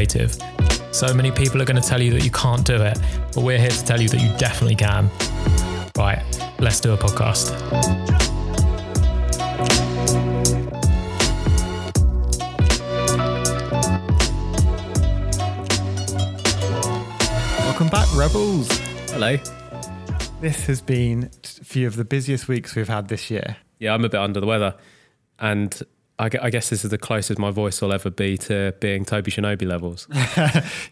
So many people are going to tell you that you can't do it, but we're here to tell you that you definitely can. Right, let's do a podcast. Welcome back, Rebels. Hello. This has been a few of the busiest weeks we've had this year. Yeah, I'm a bit under the weather, and I, I guess this is the closest my voice will ever be to being Toby Shinobi levels.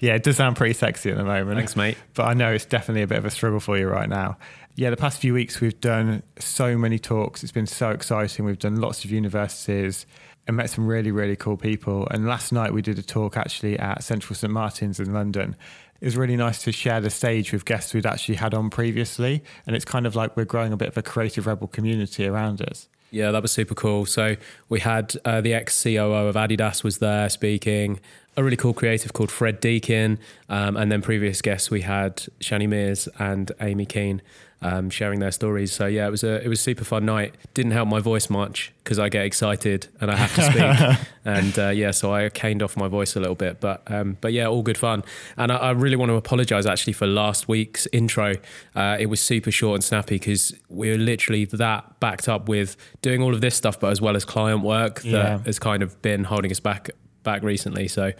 Yeah, it does sound pretty sexy at the moment. Thanks, mate. But I know it's definitely a bit of a struggle for you right now. Yeah, the past few weeks we've done so many talks. It's been so exciting. We've done lots of universities and met some really, really cool people. And last night we did a talk actually at Central St Martin's in London. It was really nice to share the stage with guests we'd actually had on previously. And it's kind of like we're growing a bit of a creative rebel community around us. Yeah, that was super cool. So we had uh, the ex COO of Adidas was there speaking. A really cool creative called Fred Deakin, um, and then previous guests we had Shani Mears and Amy Keane um, sharing their stories. So yeah, it was a it was super fun night. Didn't help my voice much because I get excited and I have to speak, and uh, yeah, so I caned off my voice a little bit. But um, but yeah, all good fun. And I, I really want to apologise actually for last week's intro. Uh, it was super short and snappy because we were literally that backed up with doing all of this stuff, but as well as client work that Yeah. has kind of been holding us back back recently. So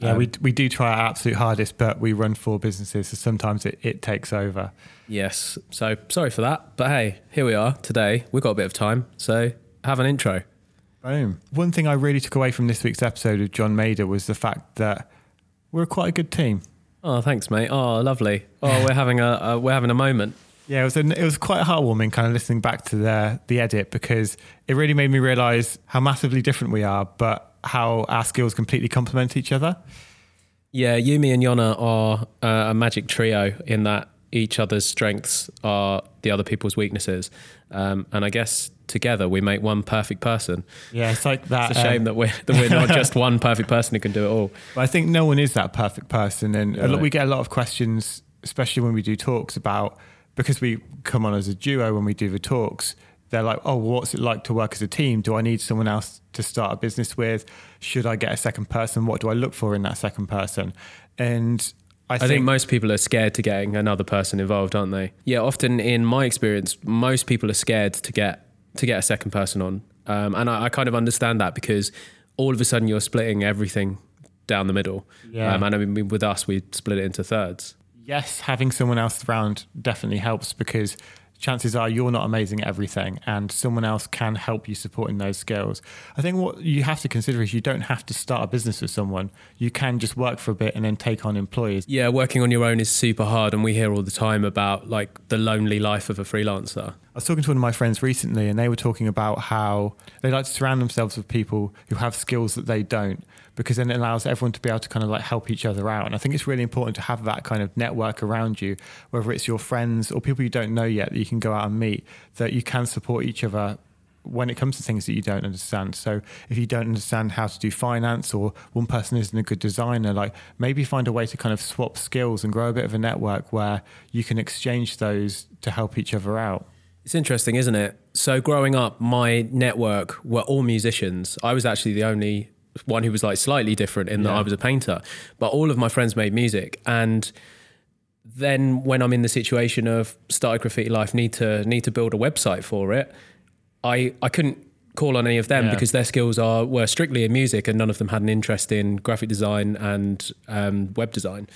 Yeah, um, we, we do try our absolute hardest, but we run four businesses. So sometimes it, it takes over. Yes, so sorry for that. But hey, here we are today. We've got a bit of time, so have an intro. Boom. One thing I really took away from this week's episode of John Maeda was the fact that we're quite a good team. Oh, thanks, mate. Oh, lovely. Oh, we're having a, a we're having a moment. Yeah, it was an, it was quite heartwarming, kind of listening back to the the edit because it really made me realise how massively different we are, but how our skills completely complement each other. Yeah, Yumi and Yona are uh, a magic trio in that each other's strengths are the other people's weaknesses, um, and I guess together we make one perfect person. Yeah, it's like that. It's a shame um, that we're that we're not just one perfect person who can do it all. But I think no one is that perfect person, and a lot, Right. we get a lot of questions, especially when we do talks about because we come on as a duo when we do the talks. They're like, "Oh, what's it like to work as a team? Do I need someone else to start a business with? Should I get a second person? What do I look for in that second person?" And I, I think most people are scared to getting another person involved, aren't they? Yeah, often in my experience, most people are scared to get to get a second person on, um, and I, I kind of understand that because all of a sudden you're splitting everything down the middle. Yeah. Um, and I mean, with us, we split it into thirds. yes, having someone else around definitely helps because chances are you're not amazing at everything and someone else can help you support in those skills. I think what you have to consider is you don't have to start a business with someone. You can just work for a bit and then take on employees. Yeah, working on your own is super hard, and we hear all the time about like the lonely life of a freelancer. I was talking to one of my friends recently and they were talking about how they like to surround themselves with people who have skills that they don't because then it allows everyone to be able to kind of like help each other out. And I think it's really important to have that kind of network around you, whether it's your friends or people you don't know yet that you can go out and meet, that you can support each other when it comes to things that you don't understand. So if you don't understand how to do finance or one person isn't a good designer, like maybe find a way to kind of swap skills and grow a bit of a network where you can exchange those to help each other out. It's interesting, isn't it? So growing up, my network were all musicians. I was actually the only one who was like slightly different in that Yeah. I was a painter, but all of my friends made music. And then when I'm in the situation of started graffiti life, need to need to build a website for it, I I couldn't call on any of them Yeah. because their skills are were strictly in music, and none of them had an interest in graphic design and um, web design.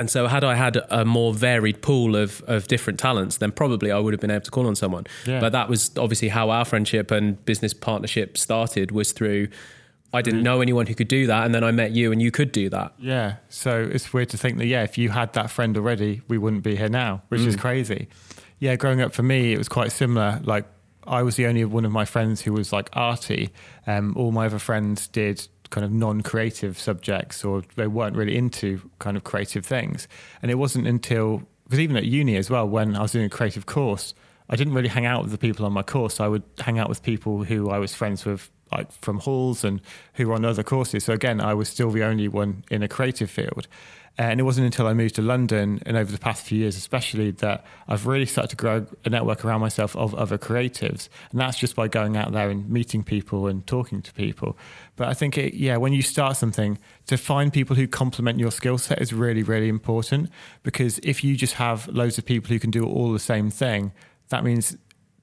And so, had I had a more varied pool of, of different talents, then probably I would have been able to call on someone. Yeah. But that was obviously how our friendship and business partnership started was through I didn't know anyone who could do that, and then I met you, and you could do that. Yeah. So it's weird to think that, yeah, if you had that friend already, we wouldn't be here now, which is crazy. Yeah, growing up for me, it was quite similar. Like, I was the only one of my friends who was like arty. Um, all my other friends did kind of non-creative subjects or they weren't really into kind of creative things. And it wasn't until because even at uni as well, when I was doing a creative course, I didn't really hang out with the people on my course. I would hang out with people who I was friends with like from halls and who were on other courses. So again, I was still the only one in a creative field. Uh, and it wasn't until I moved to London and over the past few years, especially, that I've really started to grow a network around myself of other creatives. And that's just by going out there and meeting people and talking to people. But I think, it, yeah, when you start something, to find people who complement your skill set is really, really important. Because if you just have loads of people who can do all the same thing, that means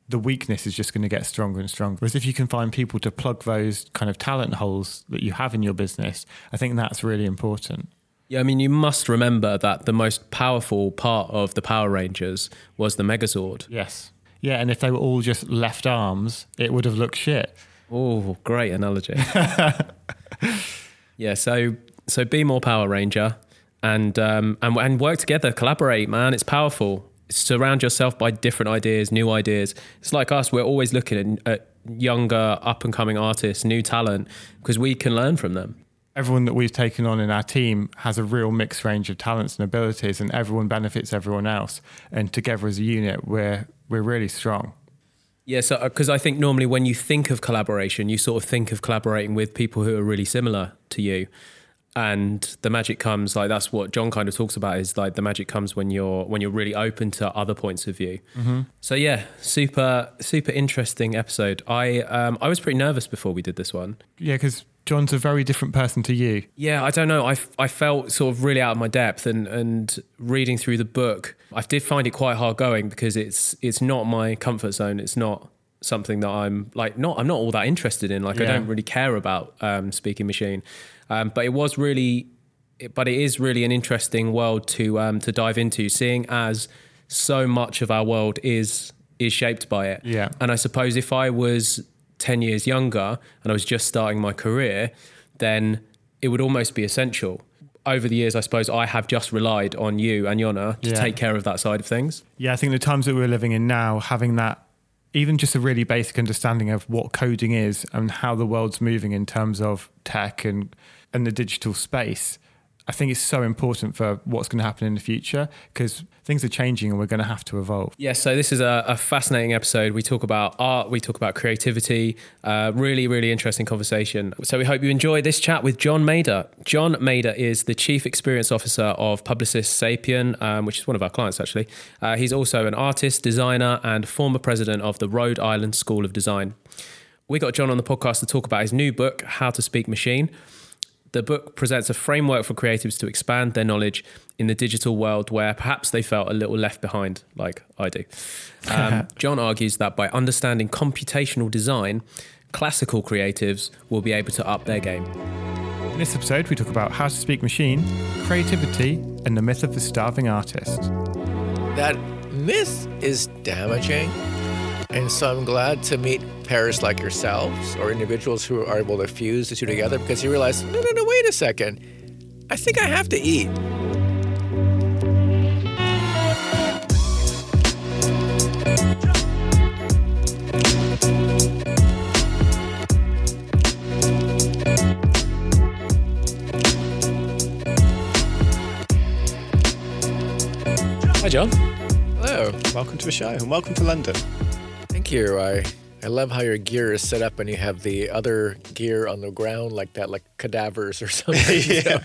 the weakness is just going to get stronger and stronger. Whereas if you can find people to plug those kind of talent holes that you have in your business, I think that's really important. Yeah, I mean, you must remember that the most powerful part of the Power Rangers was the Megazord. Yes. Yeah, and if they were all just left arms, it would have looked shit. Oh, great analogy. yeah, so so be more Power Ranger and um and and work together, collaborate, man. It's powerful. Surround yourself by different ideas, new ideas. It's like us. We're always looking at, at younger, up and coming artists, new talent, because we can learn from them everyone that we've taken on in our team has a real mixed range of talents and abilities, and everyone benefits everyone else. And together as a unit, we're we're really strong. Yeah, so because uh, I think normally when you think of collaboration, you sort of think of collaborating with people who are really similar to you, and the magic comes like that's what John kind of talks about is like the magic comes when you're when you're really open to other points of view. Mm-hmm. So yeah, super super interesting episode. I um I was pretty nervous before we did this one. Yeah, because John's a very different person to you. Yeah, I don't know. I, I felt sort of really out of my depth, and and reading through the book, I did find it quite hard going because it's it's not my comfort zone. It's not something that I'm like not I'm not all that interested in. Like yeah. I don't really care about um, speaking machine, um, but it was really, but it is really an interesting world to um, to dive into. Seeing as so much of our world is is shaped by it. Yeah, and I suppose if I was 10 years younger and I was just starting my career, then it would almost be essential. Over the years, I suppose I have just relied on you and Yona to yeah. take care of that side of things. Yeah, I think the times that we're living in now, having that, even just a really basic understanding of what coding is and how the world's moving in terms of tech and, and the digital space, I think it's so important for what's going to happen in the future because things are changing and we're going to have to evolve. Yeah, so this is a, a fascinating episode. We talk about art, we talk about creativity, uh, really, really interesting conversation. So we hope you enjoy this chat with John Maeda. John Maeda is the Chief Experience Officer of Publicis Sapient, um, which is one of our clients actually. Uh, he's also an artist, designer, and former president of the Rhode Island School of Design. We got John on the podcast to talk about his new book, How to Speak Machine. The book presents a framework for creatives to expand their knowledge in the digital world where perhaps they felt a little left behind, like I do. Um, John argues that by understanding computational design, classical creatives will be able to up their game. In this episode, we talk about how to speak machine, creativity, and the myth of the starving artist. That myth is damaging and so I'm glad to meet pairs like yourselves or individuals who are able to fuse the two together because you realize, no, no, no, wait a second. I think I have to eat. Hi, John. Hello. Welcome to the show and welcome to London. Thank you. I I love how your gear is set up and you have the other gear on the ground like that, like cadavers or something. yeah.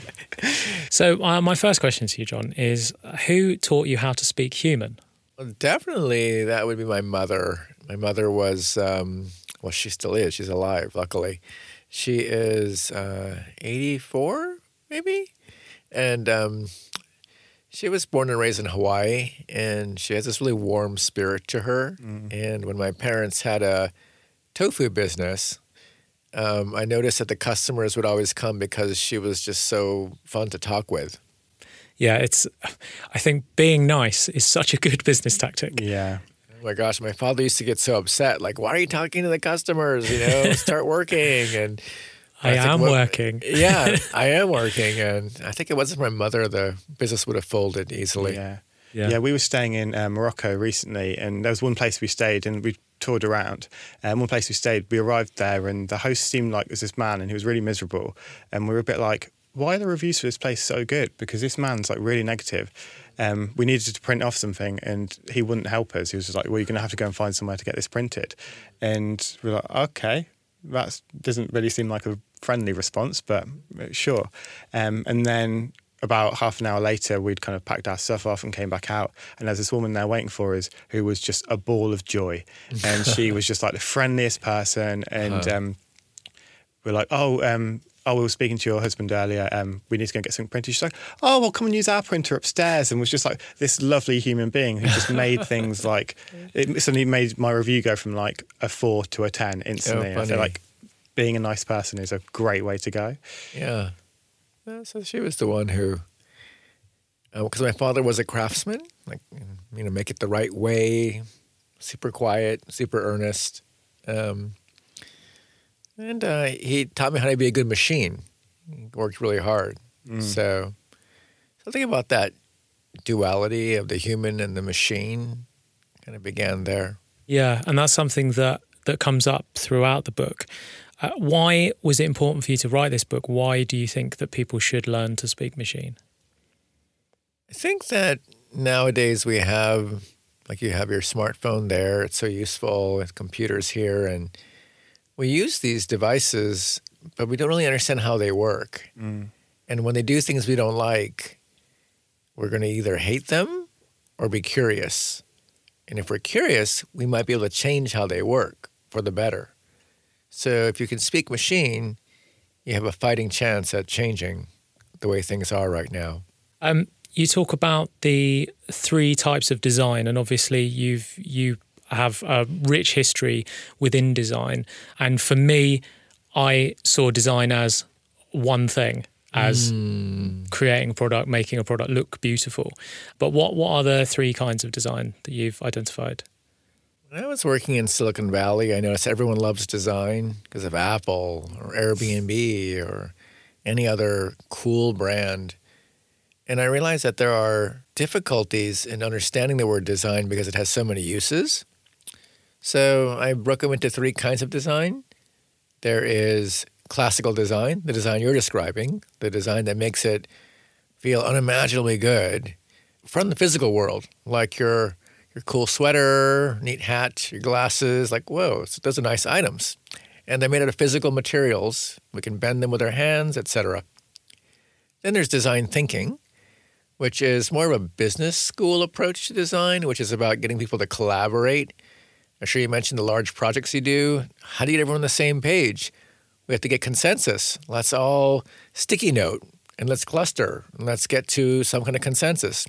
so uh, my first question to you, John, is who taught you how to speak human? Well, definitely, that would be my mother. My mother was, um, well, she still is. She's alive, luckily. She is uh, 84, maybe, and um, she was born and raised in Hawaii, and she has this really warm spirit to her. Mm. And when my parents had a tofu business, um, I noticed that the customers would always come because she was just so fun to talk with. Yeah, it's. I think being nice is such a good business tactic. Yeah. Oh my gosh, my father used to get so upset. Like, why are you talking to the customers? You know, start working. And I, I am what, working. yeah, I am working, and I think it wasn't my mother, the business would have folded easily. Yeah, Yeah. Yeah, we were staying in uh, Morocco recently, and there was one place we stayed, and we toured around. And one place we stayed, we arrived there, and the host seemed like was this man, and he was really miserable. And we were a bit like, why are the reviews for this place so good? Because this man's like really negative. Um, we needed to print off something, and he wouldn't help us. He was just like, well, you're going to have to go and find somewhere to get this printed. And we we're like, okay, that doesn't really seem like a friendly response, but uh, sure. Um, and then about half an hour later, we'd kind of packed our stuff off and came back out. And there's this woman there waiting for us who was just a ball of joy. And she was just like the friendliest person. And um, we're like, oh, um, oh, we were speaking to your husband earlier. Um, we need to go and get something printed. She's like, oh, well, come and use our printer upstairs. And was just like this lovely human being who just made things like, it suddenly made my review go from like a four to a 10 instantly. I funny. feel like being a nice person is a great way to go. Yeah. Uh, so she was the one who, because my father was a craftsman, like, you know, make it the right way, super quiet, super earnest. Um, and uh, he taught me how to be a good machine. He worked really hard. So, so think about that duality of the human and the machine kind of began there. Yeah, and that's something that that comes up throughout the book. Uh, why was it important for you to write this book? Why do you think that people should learn to speak machine? I think that nowadays we have, like you have your smartphone there, it's so useful with computers here, and we use these devices, but we don't really understand how they work. And when they do things we don't like, we're going to either hate them or be curious. And if we're curious, we might be able to change how they work for the better. So if you can speak machine, you have a fighting chance at changing the way things are right now. Um, you talk about the three types of design, and obviously you've you have a rich history within design. And for me, I saw design as one thing, as creating a product, making a product look beautiful. But what what are the three kinds of design that you've identified? When I was working in Silicon Valley, I noticed everyone loves design because of Apple or Airbnb or any other cool brand. And I realized that there are difficulties in understanding the word design because it has so many uses. So I broke them into three kinds of design. There is classical design, the design you're describing, the design that makes it feel unimaginably good from the physical world, like your your cool sweater, neat hat, your glasses, like whoa, those are nice items. And they're made out of physical materials. We can bend them with our hands, etc. Then there's design thinking, which is more of a business school approach to design, which is about getting people to collaborate. I'm sure you mentioned the large projects you do. How do you get everyone on the same page? We have to get consensus. Let's all sticky note and let's cluster and let's get to some kind of consensus.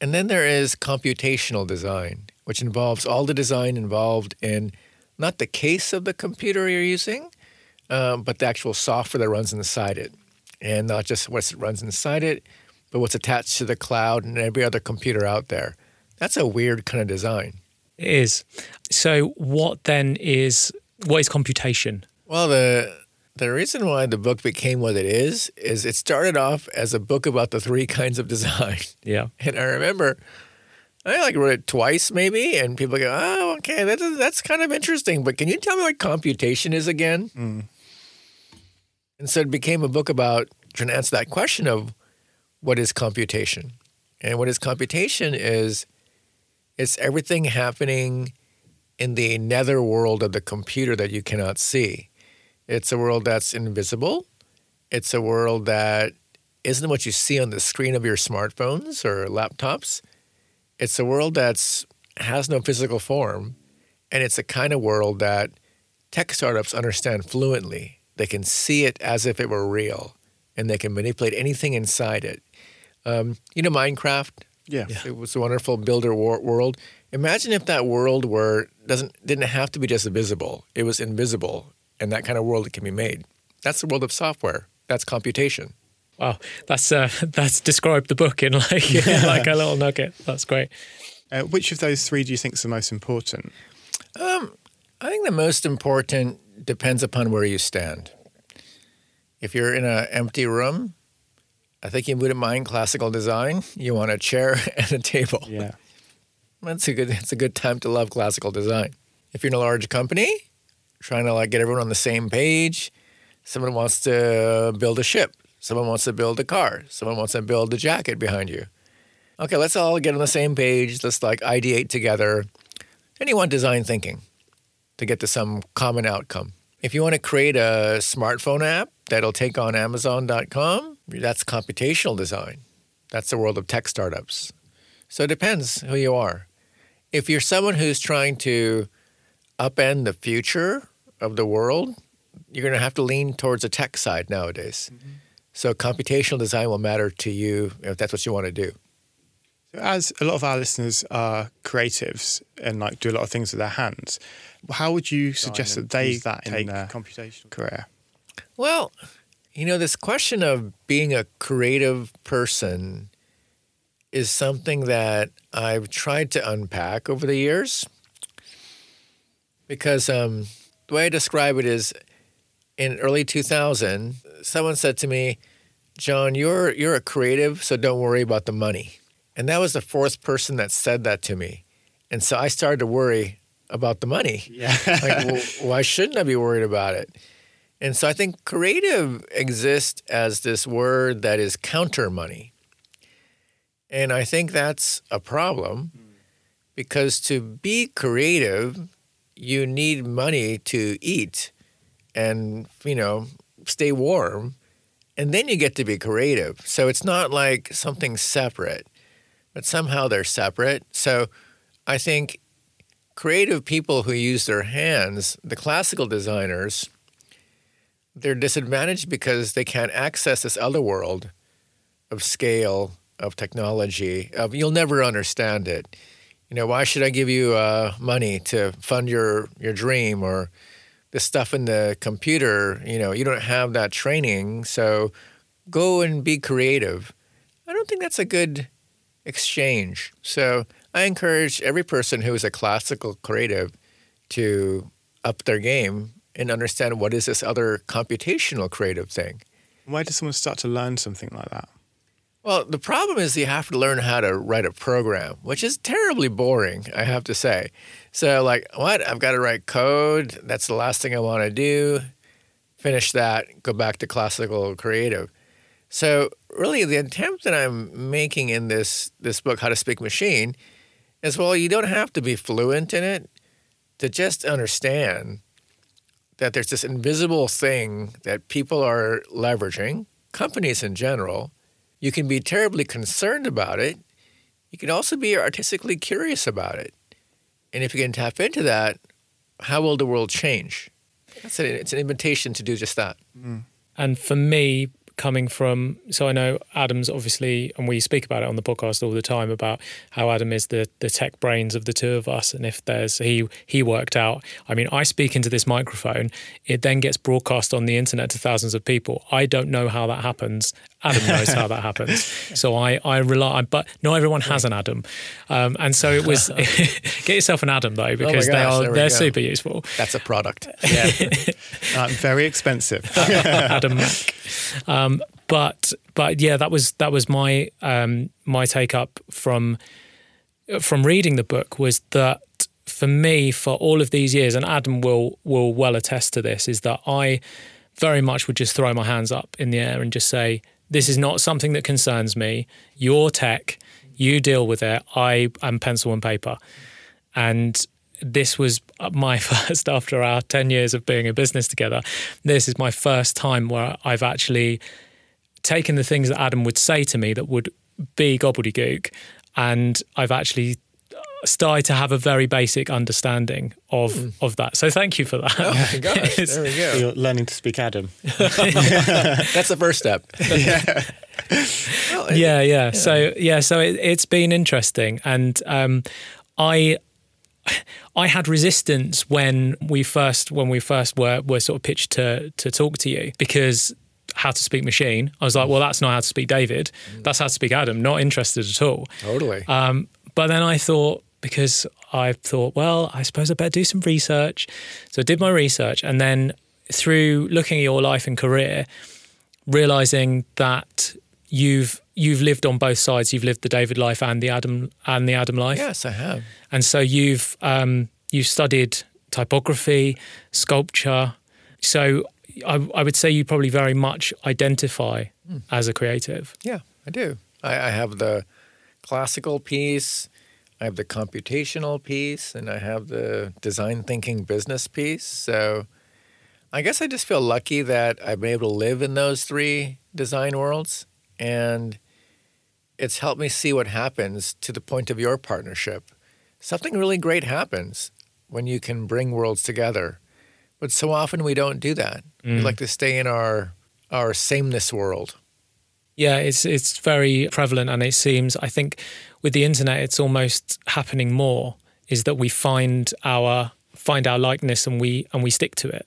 And then there is computational design, which involves all the design involved in not the case of the computer you're using, um, but the actual software that runs inside it. And not just what runs inside it, but what's attached to the cloud and every other computer out there. That's a weird kind of design. It is. So what then is what is computation? Well, the the reason why the book became what it is is it started off as a book about the three kinds of design. Yeah. And I remember I like wrote it twice maybe, and people go, "Oh, okay, that's that's kind of interesting." But can you tell me what computation is again? Mm. And so it became a book about trying to answer that question of what is computation, and what is computation is it's everything happening in the nether world of the computer that you cannot see. It's a world that's invisible. It's a world that isn't what you see on the screen of your smartphones or laptops. It's a world that's has no physical form, and it's a kind of world that tech startups understand fluently. They can see it as if it were real, and they can manipulate anything inside it. Um, you know Minecraft? Yeah. It was a wonderful builder wor- world. Imagine if that world were doesn't didn't have to be just visible. It was invisible, and that kind of world that can be made. That's the world of software. That's computation. Wow, that's uh, that's described the book in like like a little nugget. That's great. Uh, which of those three do you think is the most important? I think the most important depends upon where you stand. If you're in an empty room, I think you wouldn't mind classical design. You want a chair and a table. Yeah. That's a good. It's a good time to love classical design. If you're in a large company, trying to like get everyone on the same page, someone wants to build a ship, someone wants to build a car, someone wants to build a jacket behind you. Okay, let's all get on the same page. Let's like ideate together. And you want design thinking to get to some common outcome. If you want to create a smartphone app that'll take on Amazon.com, that's computational design. That's the world of tech startups. So it depends who you are. If you're someone who's trying to upend the future of the world, you're going to have to lean towards the tech side nowadays. Mm-hmm. So computational design will matter to you if that's what you want to do. So As a lot of our listeners are creatives and like do a lot of things with their hands, how would you suggest that they that take their computational career? Well, you know, this question of being a creative person is something that I've tried to unpack over the years. Because um, the way I describe it is in early 2000, someone said to me, John, you're, you're a creative, so don't worry about the money. And that was the fourth person that said that to me. And so I started to worry about the money. Yeah. like, well, why shouldn't I be worried about it? And so I think creative exists as this word that is counter money. And I think that's a problem because to be creative, you need money to eat and, you know, stay warm. And then you get to be creative. So it's not like something separate, but somehow they're separate. So I think creative people who use their hands, the classical designers, they're disadvantaged because they can't access this other world of scale, of technology. Of you'll never understand it. You know, why should I give you uh, money to fund your your dream or the stuff in the computer? You know, you don't have that training, so go and be creative. I don't think that's a good exchange. So I encourage every person who is a classical creative to up their game and understand what is this other computational creative thing. Why does someone start to learn something like that? Well, the problem is you have to learn how to write a program, which is terribly boring, I have to say. So, like, what? I've got to write code. That's the last thing I want to do. Finish that, go back to classical creative. So, really, the attempt that I'm making in this, this book, How to Speak Machine, is well, you don't have to be fluent in it to just understand that there's this invisible thing that people are leveraging, companies in general. You can be terribly concerned about it. You can also be artistically curious about it. And if you can tap into that, how will the world change? That's an, it's an invitation to do just that. Mm. And for me, coming from so I know Adam's obviously and we speak about it on the podcast all the time about how Adam is the the tech brains of the two of us and if there's he he worked out I mean I speak into this microphone it then gets broadcast on the internet to thousands of people I don't know how that happens Adam knows how that happens so I I rely but not everyone has an Adam um, and so it was get yourself an Adam though Oh because gosh, they are they're go. super useful That's a product. Yeah. uh, very expensive. Adam Mack. Um, but but yeah, that was that was my um, my take up from from reading the book was that for me for all of these years, and Adam will will well attest to this, is that I very much would just throw my hands up in the air and just say, "This is not something that concerns me. Your tech, you deal with it. I am pencil and paper." And this was my first after our 10 years of being in business together this is my first time where i've actually taken the things that adam would say to me that would be gobbledygook and i've actually started to have a very basic understanding of of that so thank you for that Oh my gosh, there we go. You're learning to speak Adam. That's the first step. Well, yeah, yeah. So yeah, so it, it's been interesting, and um, I. I had resistance when we first when we first were were sort of pitched to to talk to you because how to speak machine. I was like, well, that's not how to speak David. That's how to speak Adam. Not interested at all. Totally. Um, but then I thought, because I thought, well, I suppose I better do some research. So I did my research. And then through looking at your life and career, realizing that you've you've lived on both sides. You've lived the David life and the Adam and the Adam life. Yes, I have. And so you've um, you've studied typography, sculpture. So I, I, would say you probably very much identify mm. as a creative. Yeah, I do. I, I have the classical piece. I have the computational piece and I have the design thinking business piece. So I guess I just feel lucky that I've been able to live in those three design worlds. And it's helped me see what happens to the point of your partnership. Something really great happens when you can bring worlds together. But so often we don't do that. Mm. We like to stay in our our sameness world. Yeah, it's it's very prevalent, and it seems I think with the internet, it's almost happening more. Is that we find our find our likeness and we and we stick to it.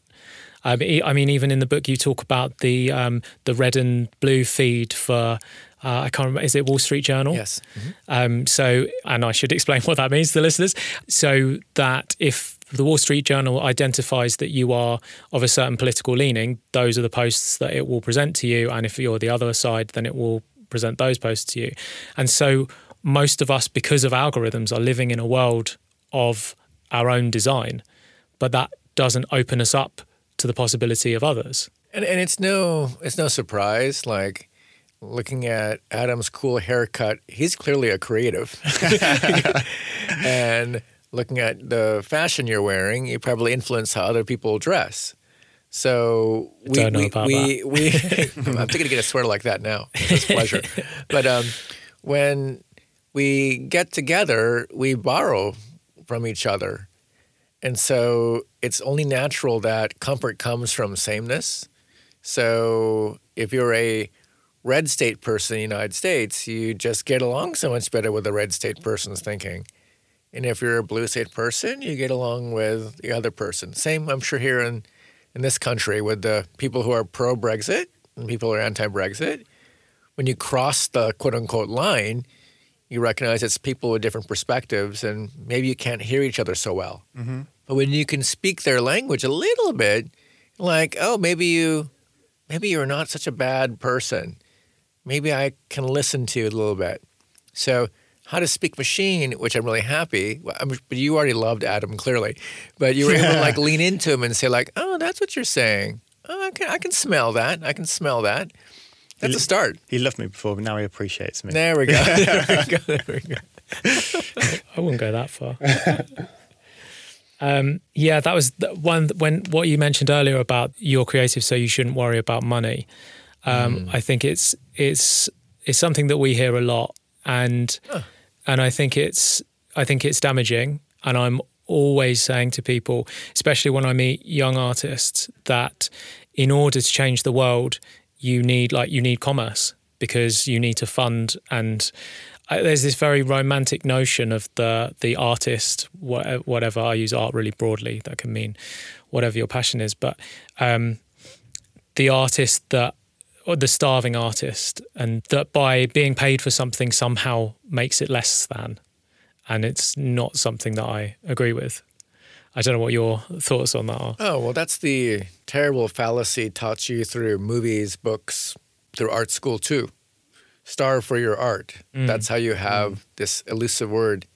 Um, I mean, even in the book, you talk about the um, the red and blue feed for. Uh, I can't remember. Is it Wall Street Journal? Yes. Mm-hmm. Um, so, and I should explain what that means to the listeners. So that if the Wall Street Journal identifies that you are of a certain political leaning, those are the posts that it will present to you. And if you're the other side, then it will present those posts to you. And so most of us, because of algorithms, are living in a world of our own design, but that doesn't open us up to the possibility of others. And, and it's no it's no surprise like looking at Adam's cool haircut, he's clearly a creative. and looking at the fashion you're wearing, you probably influence how other people dress. So we we, we, we I'm thinking to get a sweater like that now. It's pleasure. but um, when we get together, we borrow from each other. And so it's only natural that comfort comes from sameness. So if you're a red state person in the United States, you just get along so much better with the red state person's thinking. And if you're a blue state person, you get along with the other person. Same, I'm sure, here in, in this country with the people who are pro Brexit and people who are anti Brexit. When you cross the quote unquote line, you recognize it's people with different perspectives and maybe you can't hear each other so well. Mm-hmm. But when you can speak their language a little bit, like, oh, maybe you, maybe you're not such a bad person. Maybe I can listen to you a little bit. So how to speak machine, which I'm really happy. but you already loved Adam clearly, but you were able to like lean into him and say like, "Oh, that's what you're saying. Oh, I can I can smell that. I can smell that." That's he, a start. He loved me before, but now he appreciates me. There we go. there we go. There we go. I wouldn't go that far. Um, yeah, that was one when what you mentioned earlier about you're creative, so you shouldn't worry about money. Um, mm. I think it's it's it's something that we hear a lot, and huh and I think it's I think it's damaging. And I'm always saying to people, especially when I meet young artists, that in order to change the world, you need like you need commerce because you need to fund and uh, there's this very romantic notion of the the artist whatever I use art really broadly that can mean whatever your passion is but um, the artist that or the starving artist, and that by being paid for something somehow makes it less than. And it's not something that I agree with. I don't know what your thoughts on that are. Oh, well, that's the terrible fallacy taught you through movies, books, through art school too. Starve for your art. Mm. That's how you have mm. this elusive word,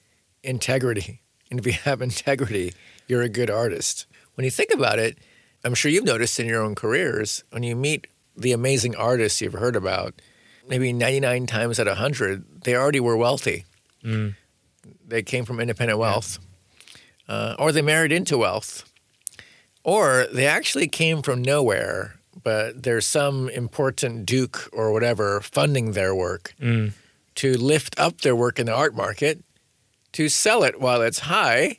integrity. And if you have integrity, you're a good artist. When you think about it, I'm sure you've noticed in your own careers, when you meet the amazing artists you've heard about, maybe 99 times out of 100, they already were wealthy. Mm. They came from independent wealth, uh, or they married into wealth, or they actually came from nowhere, but there's some important duke or whatever funding their work mm. to lift up their work in the art market, to sell it while it's high,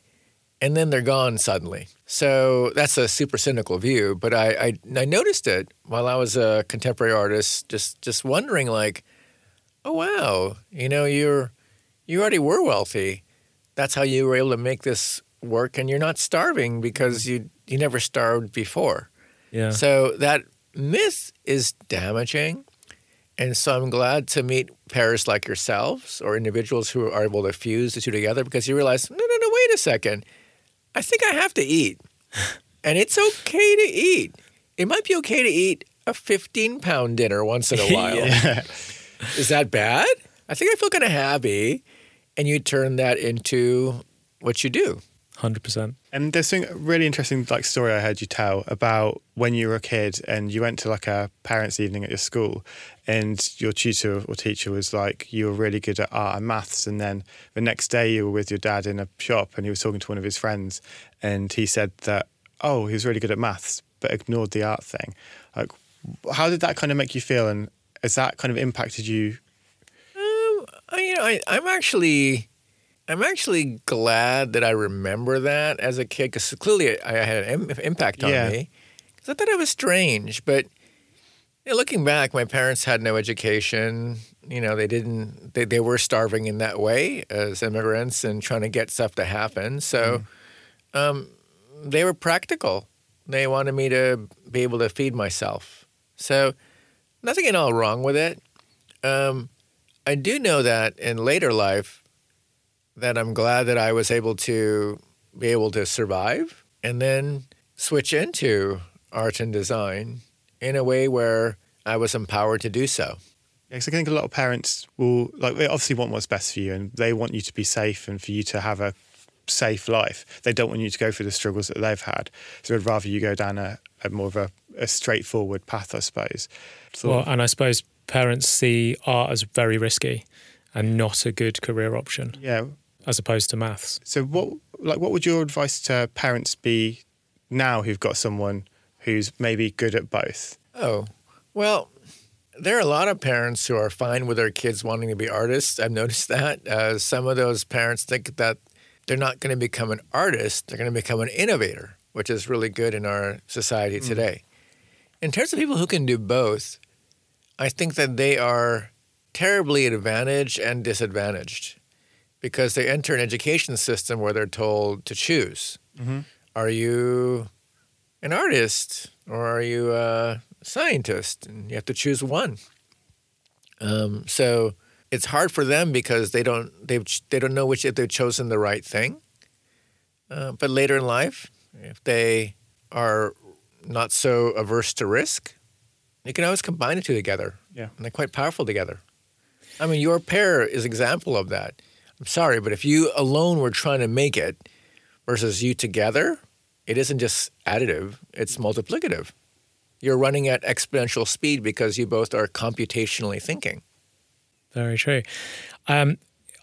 and then they're gone suddenly. So that's a super cynical view, but I, I, I noticed it while I was a contemporary artist, just just wondering like, oh wow, you know you're you already were wealthy. That's how you were able to make this work, and you're not starving because you you never starved before. Yeah. So that myth is damaging, and so I'm glad to meet pairs like yourselves or individuals who are able to fuse the two together because you realize no no no wait a second I think I have to eat. and it's okay to eat. It might be okay to eat a 15 pound dinner once in a while. yeah. Is that bad? I think I feel kind of happy. And you turn that into what you do. Hundred percent. And there's a really interesting like story I heard you tell about when you were a kid and you went to like a parents' evening at your school, and your tutor or teacher was like, you were really good at art and maths, and then the next day you were with your dad in a shop and he was talking to one of his friends, and he said that oh he was really good at maths but ignored the art thing. Like, how did that kind of make you feel, and has that kind of impacted you? Um, I, you know, I, I'm actually I'm actually glad that I remember that as a kid because clearly I had an Im- impact on Yeah. me. Because I thought it was strange, but you know, looking back, my parents had no education. You know, they didn't. They, they were starving in that way as immigrants and trying to get stuff to happen. So, um, they were practical. They wanted me to be able to feed myself. So, nothing at all wrong with it. Um, I do know that in later life, that I'm glad that I was able to be able to survive and then switch into art and design in a way where I was empowered to do so. Yeah, 'cause I think a lot of parents will like they obviously want what's best for you, and they want you to be safe and for you to have a safe life. They don't want you to go through the struggles that they've had. So they'd rather you go down a, a more of a, a straightforward path, I suppose. Sort Well, and I suppose parents see art as very risky and not a good career option yeah. As opposed to maths. So what like what would your advice to parents be now who've got someone who's maybe good at both? Oh, well, there are a lot of parents who are fine with their kids wanting to be artists. I've noticed that. Uh, some of those parents think that they're not going to become an artist, they're going to become an innovator, which is really good in our society today. In terms of people who can do both, I think that they are terribly advantaged and disadvantaged because they enter an education system where they're told to choose. Are you an artist or are you a scientist? And you have to choose one. Um, so it's hard for them because they don't they they don't know which if they've chosen the right thing. Uh, but later in life, if they are not so averse to risk, you can always combine the two together. Yeah. and they're quite powerful together. I mean, your pair is example of that. I'm sorry, but if you alone were trying to make it versus you together, it isn't just additive, it's multiplicative. You're running at exponential speed because you both are computationally thinking. Very true. Um,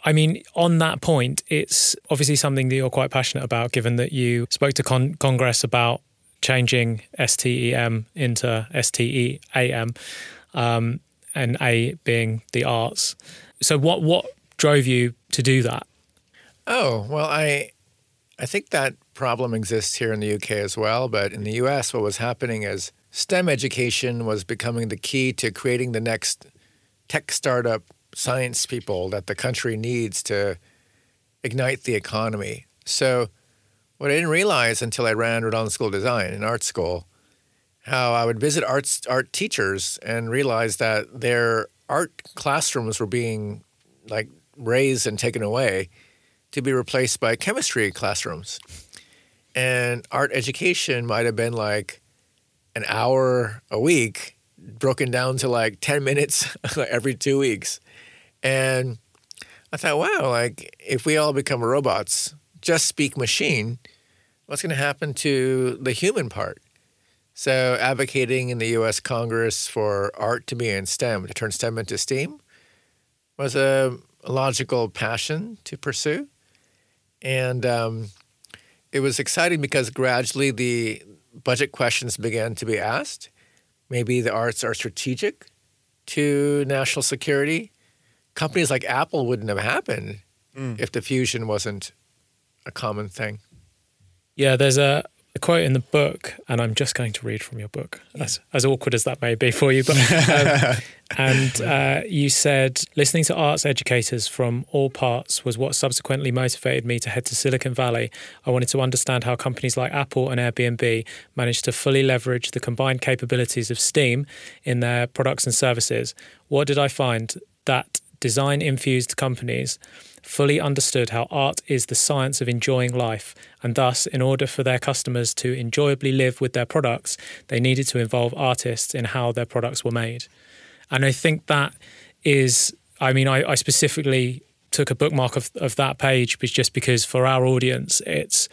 I mean, on that point, it's obviously something that you're quite passionate about, given that you spoke to con- Congress about changing STEM into STEAM, um, and A being the arts. So, what what drove you to do that? Oh, well, I I think that problem exists here in the UK as well, but in the US what was happening is STEM education was becoming the key to creating the next tech startup science people that the country needs to ignite the economy. So what I didn't realize until I ran Rhode Island School of Design in art school, how I would visit arts art teachers and realize that their art classrooms were being like raised and taken away to be replaced by chemistry classrooms. And art education might have been like an hour a week, broken down to like 10 minutes every two weeks. And I thought, wow, like if we all become robots, just speak machine, what's going to happen to the human part? So, advocating in the US Congress for art to be in STEM, to turn STEM into STEAM, was a logical passion to pursue. And um, it was exciting because gradually the budget questions began to be asked. Maybe the arts are strategic to national security. Companies like Apple wouldn't have happened if the fusion wasn't a common thing. Yeah, there's a, a quote in the book, and I'm just going to read from your book, as, as awkward as that may be for you. But um, and uh, you said listening to arts educators from all parts was what subsequently motivated me to head to Silicon Valley. I wanted to understand how companies like Apple and Airbnb managed to fully leverage the combined capabilities of STEAM in their products and services. What did I find? That design infused companies fully understood how art is the science of enjoying life, and thus, in order for their customers to enjoyably live with their products, they needed to involve artists in how their products were made. And I think that is, I mean, I, I specifically took a bookmark of, of that page, just because for our audience, it's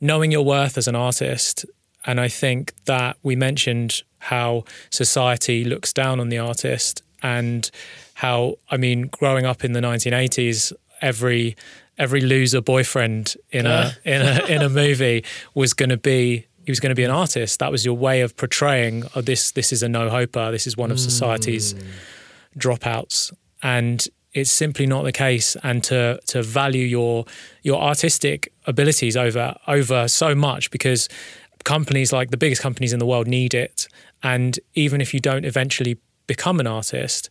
knowing your worth as an artist. And I think that we mentioned how society looks down on the artist and how, I mean, growing up in the 1980s, every every loser boyfriend in a in a in a movie was going to be he was going to be an artist. That was your way of portraying. Oh, this this is a no hoper. This is one of society's mm. dropouts, and it's simply not the case. And to to value your your artistic abilities over over so much because companies like the biggest companies in the world need it. And even if you don't eventually become an artist,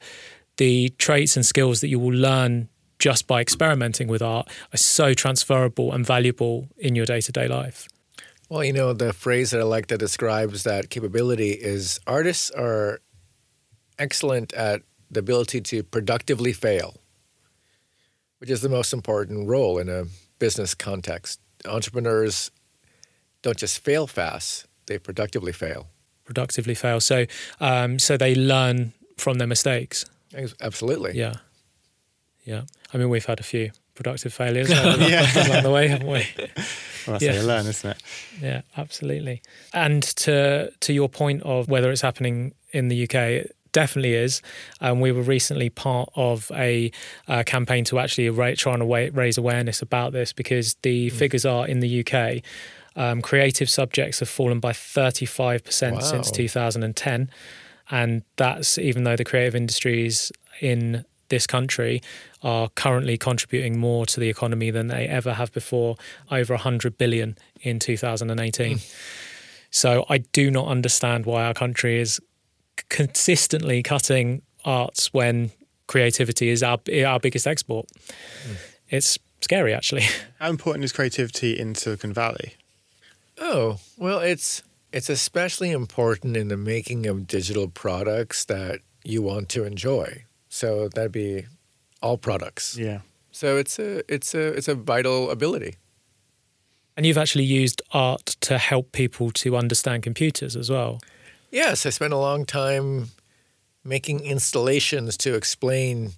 the traits and skills that you will learn just by experimenting with art are so transferable and valuable in your day to day life. Well, you know, the phrase that I like that describes that capability is artists are excellent at the ability to productively fail, which is the most important role in a business context. Entrepreneurs don't just fail fast, they productively fail. Productively fail. So, um, so they learn from their mistakes. Absolutely. Yeah. Yeah. I mean, we've had a few productive failures yeah. along the way, haven't we? Well, that's yeah. how you learn, isn't it? Yeah, absolutely. And to to your point of whether it's happening in the UK, it definitely is. And um, we were recently part of a uh, campaign to actually ra- trying to wa- raise awareness about this because the mm. figures are in the UK. Um, creative subjects have fallen by 35% wow. since 2010. And that's even though the creative industries in this country are currently contributing more to the economy than they ever have before, over 100 billion in 2018. Mm. So I do not understand why our country is consistently cutting arts when creativity is our our biggest export. Mm. It's scary actually. How important is creativity in Silicon Valley? Oh, well it's it's especially important in the making of digital products that you want to enjoy. So that'd be all products. Yeah. So it's a it's a it's a vital ability. And you've actually used art to help people to understand computers as well. Yes, I spent a long time making installations to explain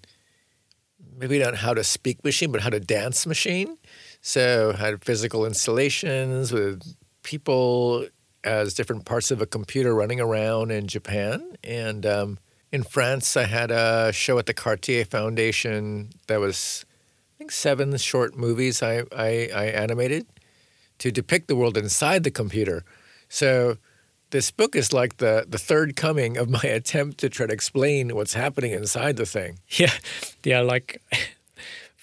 maybe not how to speak machine, but how to dance machine. So I had physical installations with people as different parts of a computer running around in Japan. And um, in France, I had a show at the Cartier Foundation that was, I think, seven short movies I, I, I animated to depict the world inside the computer. So this book is like the the third coming of my attempt to try to explain what's happening inside the thing. Yeah, yeah, like.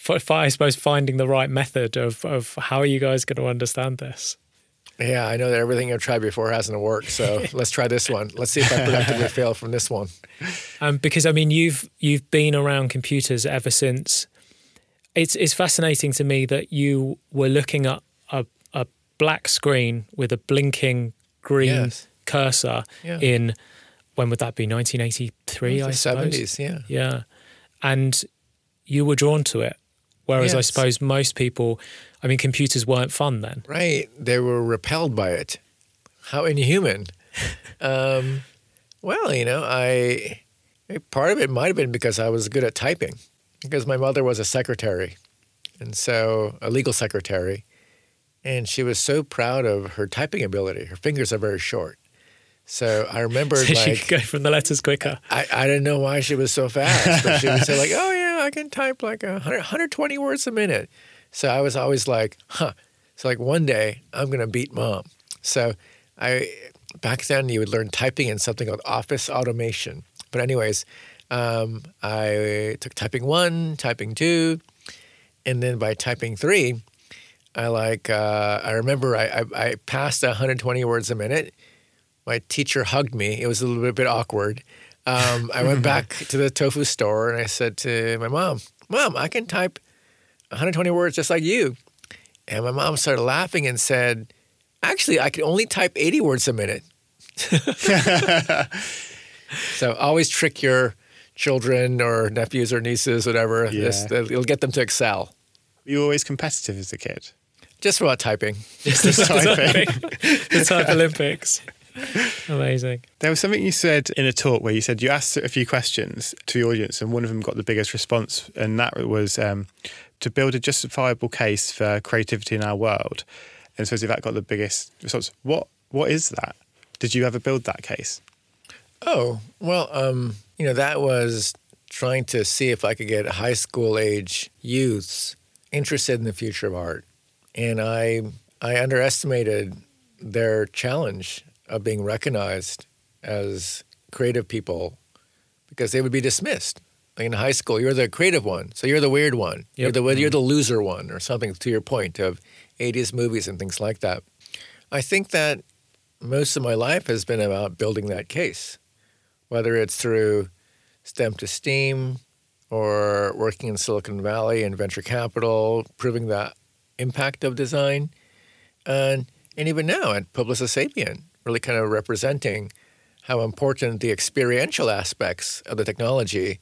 I suppose finding the right method of, of how are you guys going to understand this? Yeah, I know that everything I've tried before hasn't worked. So let's try this one. Let's see if I productively fail from this one. Um, because I mean, you've you've been around computers ever since. It's it's fascinating to me that you were looking at a, a black screen with a blinking green yes. cursor yeah. in when would that be 1983 I suppose 70s yeah yeah and you were drawn to it whereas yes. I suppose most people I mean, computers weren't fun then. Right. They were repelled by it. How inhuman. um, well, you know, I part of it might have been because I was good at typing, because my mother was a secretary, and so a legal secretary, and she was so proud of her typing ability. Her fingers are very short. So I remember so like, she could go from the letters quicker. I, I didn't know why she was so fast, but she would say like, "Oh yeah, I can type like 100, 120 words a minute." So I was always like, huh. So like one day I'm gonna beat mom. So I back then you would learn typing in something called Office Automation. But anyways, um, I took typing one, typing two, and then by typing three, I like uh, I remember I, I, I passed 120 words a minute. My teacher hugged me. It was a little bit awkward. Um, I went back to the tofu store and I said to my mom, "Mom, I can type 120 words just like you. And my mom started laughing and said, Actually, I can only type 80 words a minute. so always trick your children or nephews or nieces, whatever. Yeah. This, you'll get them to excel. Were you always competitive as a kid? Just about typing. Just the typing. the type Olympics. Amazing. There was something you said in a talk where you said you asked a few questions to the audience, and one of them got the biggest response, and that was um, to build a justifiable case for creativity in our world. And so, that got the biggest response. What What is that? Did you ever build that case? Oh well, um, you know that was trying to see if I could get high school age youths interested in the future of art, and I I underestimated their challenge of being recognized as creative people because they would be dismissed. Like in high school, you're the creative one, so you're the weird one. You're Yep. the you're mm-hmm. the loser one, or something. To your point of '80s movies and things like that. I think that most of my life has been about building that case, whether it's through STEM to STEAM or working in Silicon Valley and venture capital, proving the impact of design, and and even now at Publicis Sapient, really kind of representing how important the experiential aspects of the technology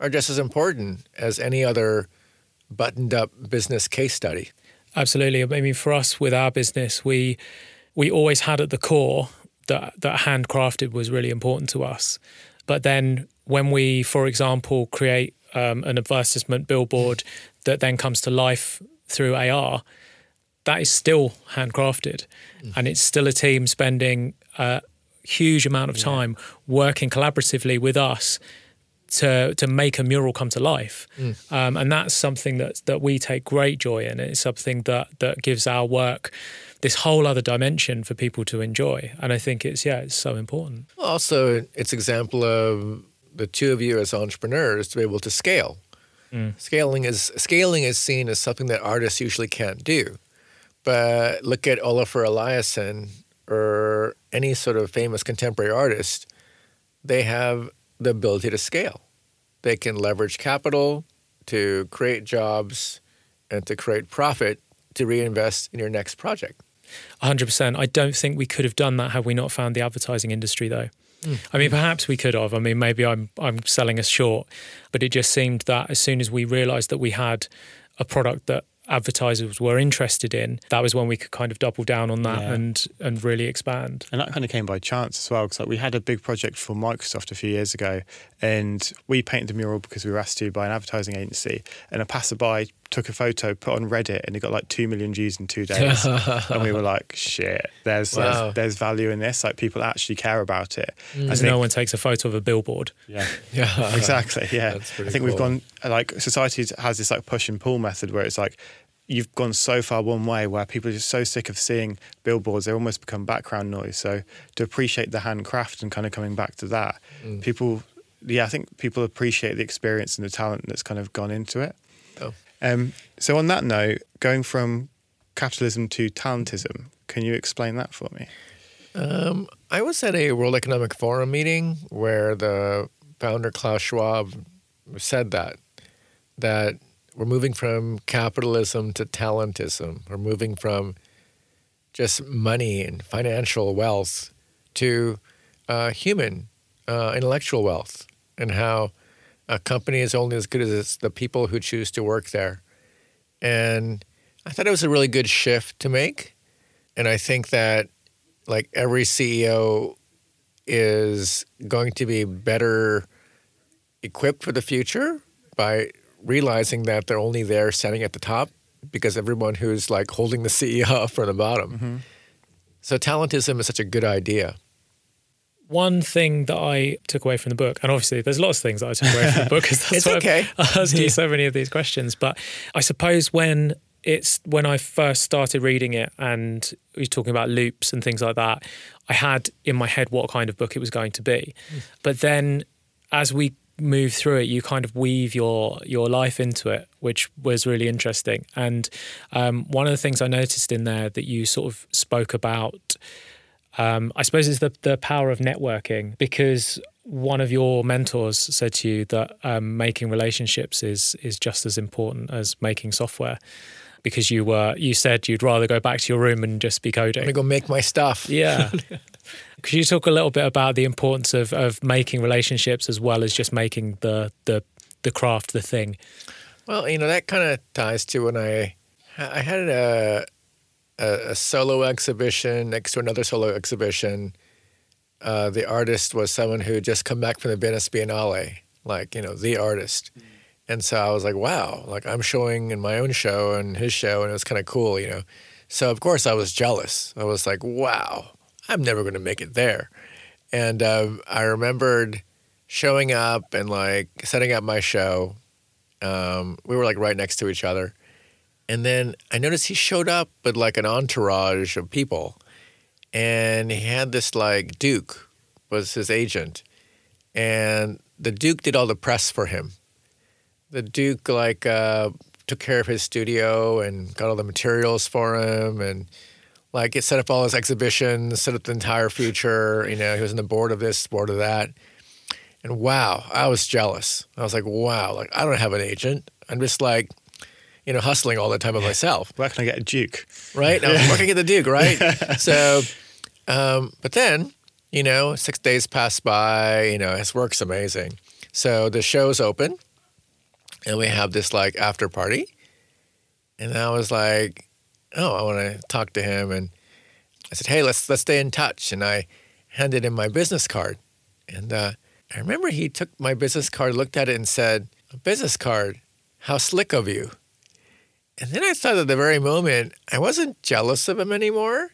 are just as important as any other buttoned up business case study. Absolutely. I mean, for us with our business, we we always had at the core that that handcrafted was really important to us. But then when we, for example, create um, an advertisement billboard that then comes to life through AR, that is still handcrafted, and it's still a team spending a huge amount of time working collaboratively with us to to make a mural come to life, um, and that's something that that we take great joy in. It's something that that gives our work this whole other dimension for people to enjoy, and I think it's yeah, it's so important. Also, it's example of the two of you as entrepreneurs to be able to scale. Scaling is scaling is seen as something that artists usually can't do. But look at Olafur Eliasson or any sort of famous contemporary artist, they have the ability to scale. They can leverage capital to create jobs and to create profit to reinvest in your next project. 100%. I don't think we could have done that had we not found the advertising industry, though. Hmm. I mean, perhaps we could have. I mean, maybe I'm I'm selling us short, but it just seemed that as soon as we realised that we had a product that advertisers were interested in, that was when we could kind of double down on that Yeah. and and really expand. And that kind of came by chance as well, because like we had a big project for Microsoft a few years ago, and we painted a mural because we were asked to by an advertising agency, and a passerby took a photo, put on Reddit, and it got like two million views in two days, and we were like, "Shit, there's Wow. there's, there's value in this. Like people actually care about it." I Because think, no one takes a photo of a billboard. yeah, Yeah. exactly. Yeah, I think we've gone like society has this like push and pull method where it's like you've gone so far one way where people are just so sick of seeing billboards they almost become background noise. So to appreciate the handcraft and kind of coming back to that, Mm. people, yeah, I think people appreciate the experience and the talent that's kind of gone into it. Oh. Um, so on that note, going from capitalism to talentism, can you explain that for me? Um, I was at a World Economic Forum meeting where the founder Klaus Schwab said that that we're moving from capitalism to talentism. We're moving from just money and financial wealth to uh, human uh, intellectual wealth, and how a company is only as good as it's the people who choose to work there. And I thought it was a really good shift to make. And I think that like every CEO is going to be better equipped for the future by realizing that they're only there standing at the top because everyone who's like holding the CEO up from the bottom. Mm-hmm. So talentism is such a good idea. One thing that I took away from the book, and obviously there's lots of things that I took away from the book because that's It's why okay. I've asked you so many of these questions. But I suppose when it's when I first started reading it and were talking about loops and things like that, I had in my head what kind of book it was going to be. But then as we move through it, you kind of weave your your life into it, which was really interesting. And um, one of the things I noticed in there that you sort of spoke about um, I suppose it's the the power of networking because one of your mentors said to you that um, making relationships is is just as important as making software because you were you said you'd rather go back to your room and just be coding. I'm gonna go make my stuff. Yeah. Could you talk a little bit about the importance of, of making relationships as well as just making the the the craft the thing? Well, you know that kind of ties to when I I had a, a a solo exhibition next to another solo exhibition uh, the artist was someone who had just come back from the Venice Biennale, like you know the artist. And so I was like, wow, like I'm showing in my own show and his show, and it was kind of cool, you know. So of course I was jealous. I was like, wow, I'm never going to make it there. And uh, I remembered showing up and like setting up my show. Um, we were like right next to each other. And then I noticed he showed up with like an entourage of people. And he had this like Duke was his agent. And the Duke did all the press for him. The Duke like uh, took care of his studio and got all the materials for him and like it set up all his exhibitions, set up the entire future. You know, he was in the board of this, board of that. And wow, I was jealous. I was like, wow, like I don't have an agent. I'm just like, you know, hustling all the time by myself. Where can I get a Duke? Right? I was working at the Duke, right? so, um, but then, you know, six days pass by, you know, his work's amazing. So the show's open and we have this like after party. And I was like, oh, I want to talk to him. And I said, hey, let's let's stay in touch. And I handed him my business card. And uh, I remember he took my business card, looked at it, and said, a business card, how slick of you. And then I thought at the very moment, I wasn't jealous of him anymore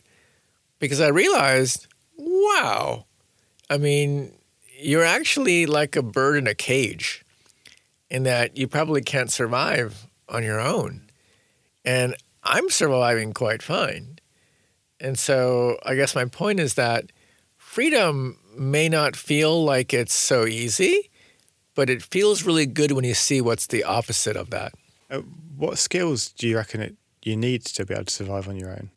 because I realized, wow, I mean, you're actually like a bird in a cage in that you probably can't survive on your own. And I'm surviving quite fine. And so I guess my point is that freedom may not feel like it's so easy, but it feels really good when you see what's the opposite of that. Uh, what skills do you reckon it, you need to be able to survive on your own?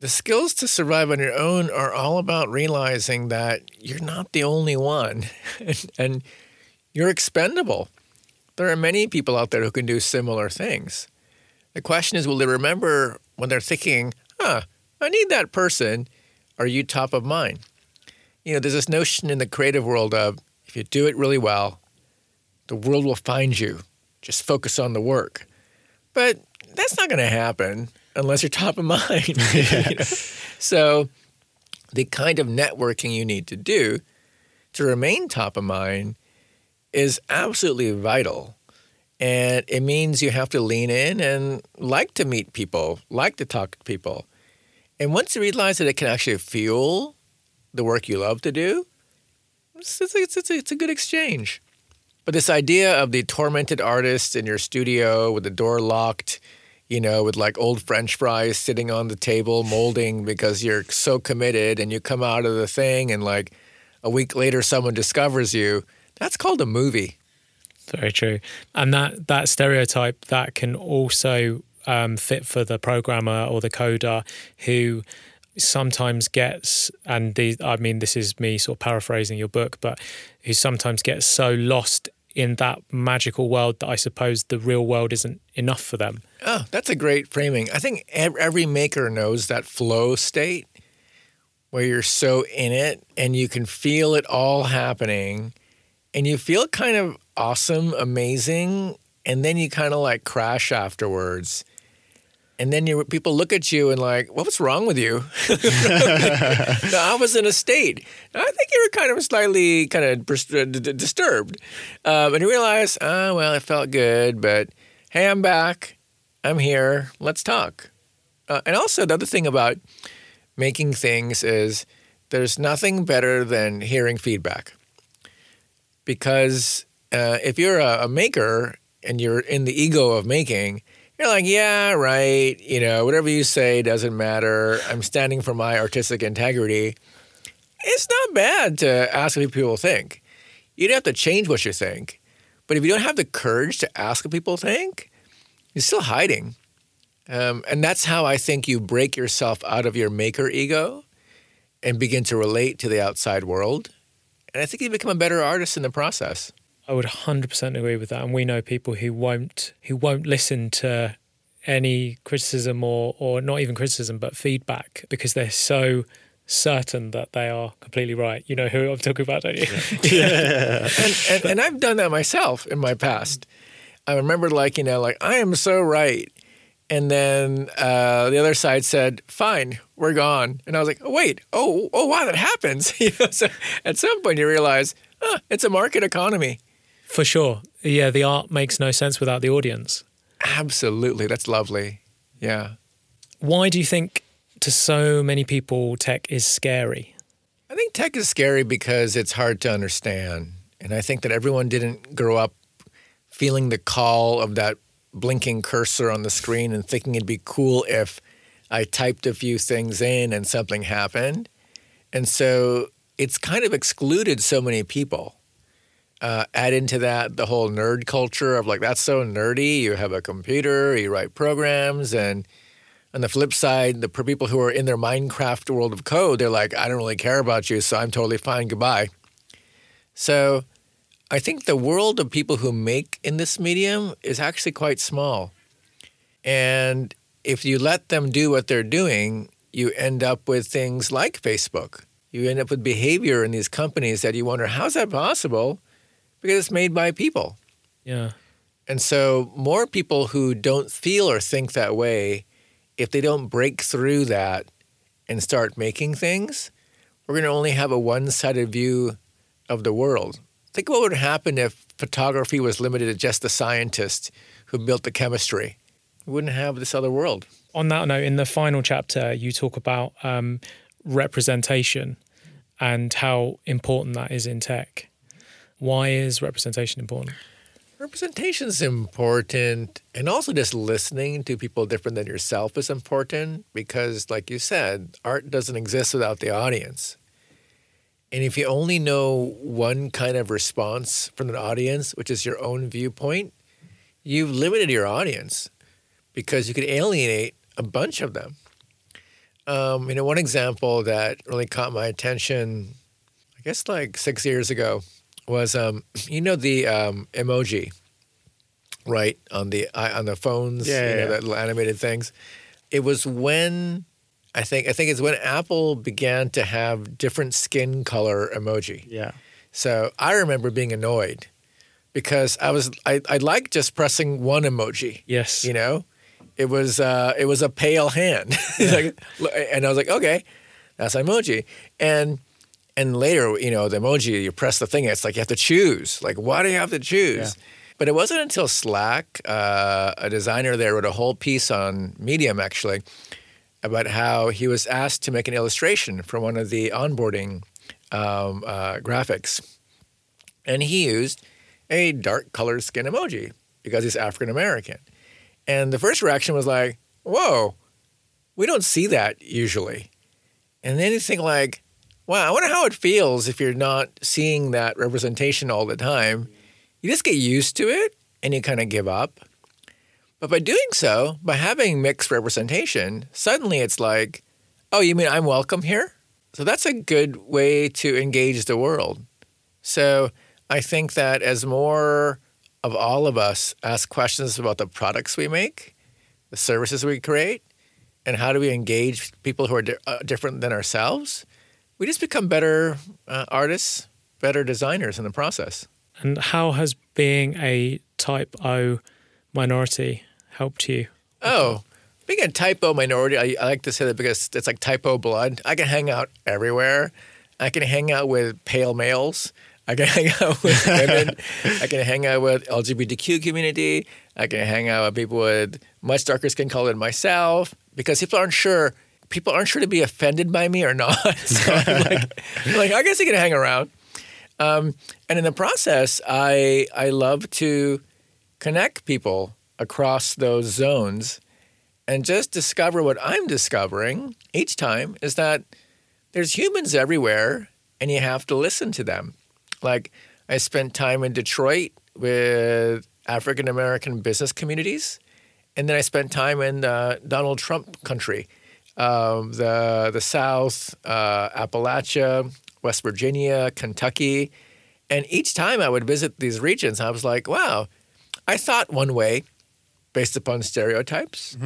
The skills to survive on your own are all about realizing that you're not the only one and, and you're expendable. There are many people out there who can do similar things. The question is will they remember when they're thinking, huh, I need that person? Are you top of mind? You know, there's this notion in the creative world of if you do it really well, the world will find you. Just focus on the work. But that's not going to happen unless you're top of mind. You know? So, the kind of networking you need to do to remain top of mind is absolutely vital. And it means you have to lean in and like to meet people, like to talk to people. And once you realize that it can actually fuel the work you love to do, it's, it's, it's, it's, a, it's a good exchange. But this idea of the tormented artist in your studio with the door locked, you know, with like old French fries sitting on the table molding because you're so committed and you come out of the thing and like a week later someone discovers you, that's called a movie. Very true. And that that stereotype that can also um, fit for the programmer or the coder who sometimes gets and the I mean this is me sort of paraphrasing your book, but who sometimes gets so lost in that magical world that I suppose the real world isn't enough for them. Oh, that's a great framing. I think every maker knows that flow state where you're so in it and you can feel it all happening and you feel kind of awesome, amazing, and then you kind of like crash afterwards. And then you people look at you and like, well, what's wrong with you? no, I was in a state. I think you were kind of slightly kind of disturbed, um, and you realize, oh well, it felt good, but hey, I'm back. I'm here. Let's talk. Uh, and also, the other thing about making things is there's nothing better than hearing feedback because uh, if you're a, a maker and you're in the ego of making, you're like, yeah, right. You know, whatever you say doesn't matter. I'm standing for my artistic integrity. It's not bad to ask what people think. You don't have to change what you think. But if you don't have the courage to ask what people think, you're still hiding. Um, and that's how I think you break yourself out of your maker ego and begin to relate to the outside world. And I think you become a better artist in the process. I would 100% agree with that. And we know people who won't who won't listen to any criticism or or not even criticism, but feedback because they're so certain that they are completely right. You know who I'm talking about, don't you? yeah. and, and, and I've done that myself in my past. I remember like, you know, like I am so right. And then uh, the other side said, "Fine, we're gone." And I was like, "Oh wait, oh oh wow, that happens." you know, so at some point you realize huh, it's a market economy. For sure. Yeah, the art makes no sense without the audience. Absolutely, that's lovely. Yeah, Why do you think to so many people tech is scary? I think tech is scary because it's hard to understand, and I think that everyone didn't grow up feeling the call of that blinking cursor on the screen and thinking it'd be cool if I typed a few things in and something happened. And so it's kind of excluded so many people. Uh, add into that the whole nerd culture of like, that's so nerdy. You have a computer, you write programs. And on the flip side, the people who are in their Minecraft world of code, they're like, I don't really care about you, so I'm totally fine. Goodbye. So I think the world of people who make in this medium is actually quite small. And if you let them do what they're doing, you end up with things like Facebook. You end up with behavior in these companies that you wonder, how's that possible? Because it's made by people. Yeah. And so, more people who don't feel or think that way, if they don't break through that and start making things, we're going to only have a one sided view of the world. Think what would happen if photography was limited to just the scientist who built the chemistry. We wouldn't have this other world. On that note, in the final chapter, you talk about um, representation and how important that is in tech. Why is representation important? Representation is important, and also just listening to people different than yourself is important because, like you said, art doesn't exist without the audience. And if you only know one kind of response from an audience, which is your own viewpoint, you've limited your audience because you could alienate a bunch of them. Um, you know, one example that really caught my attention, I guess like six years ago, was um, you know the um, emoji, right on the on the phones, Yeah, you yeah, know, yeah. that little animated things. It was when I think I think it's when Apple began to have different skin color emoji. Yeah. So I remember being annoyed because I was I, I liked just pressing one emoji. Yes. You know, it was uh, it was a pale hand, Like, and I was like, okay, that's emoji. And and later, you know, the emoji you press the thing, it's like you have to choose. Like, why do you have to choose? But it wasn't until Slack, uh, a designer there wrote a whole piece on Medium actually about how he was asked to make an illustration for one of the onboarding um, uh, graphics. And he used a dark colored skin emoji because he's African American. And the first reaction was like, whoa, we don't see that usually. And then you think like, wow, I wonder how it feels if you're not seeing that representation all the time. You just get used to it and you kind of give up. But by doing so, by having mixed representation, suddenly it's like, oh, you mean I'm welcome here? So that's a good way to engage the world. So I think that as more of all of us ask questions about the products we make, the services we create, and how do we engage people who are di- uh, different than ourselves, we just become better uh, artists, better designers in the process. And how has being a type O minority helped you? Oh, being a typo minority, I, I like to say that because it's like typo blood. I can hang out everywhere. I can hang out with pale males. I can hang out with women. I can hang out with LGBTQ community. I can hang out with people with much darker skin color than myself because people aren't sure. People aren't sure to be offended by me or not. So I'm like, I'm like, I guess you can hang around. Um, and in the process, I I love to connect people across those zones and just discover what I'm discovering each time is that there's humans everywhere and you have to listen to them. Like I spent time in Detroit with African American business communities, and then I spent time in uh, Donald Trump country, um, the the South, uh, Appalachia, West Virginia, Kentucky, and each time I would visit these regions, I was like, wow, I thought one way based upon stereotypes.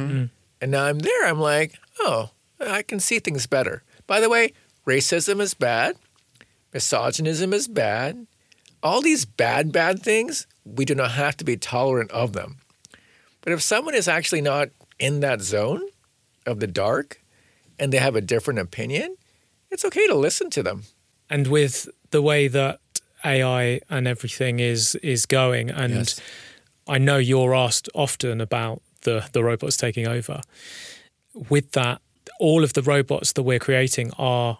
And now I'm there, I'm like, oh, I can see things better. By the way, racism is bad, misogynism is bad. All these bad, bad things, we do not have to be tolerant of them. But if someone is actually not in that zone of the dark and they have a different opinion, it's okay to listen to them. And with the way that AI and everything is is going, and Yes. I know you're asked often about the the robots taking over. With that, all of the robots that we're creating are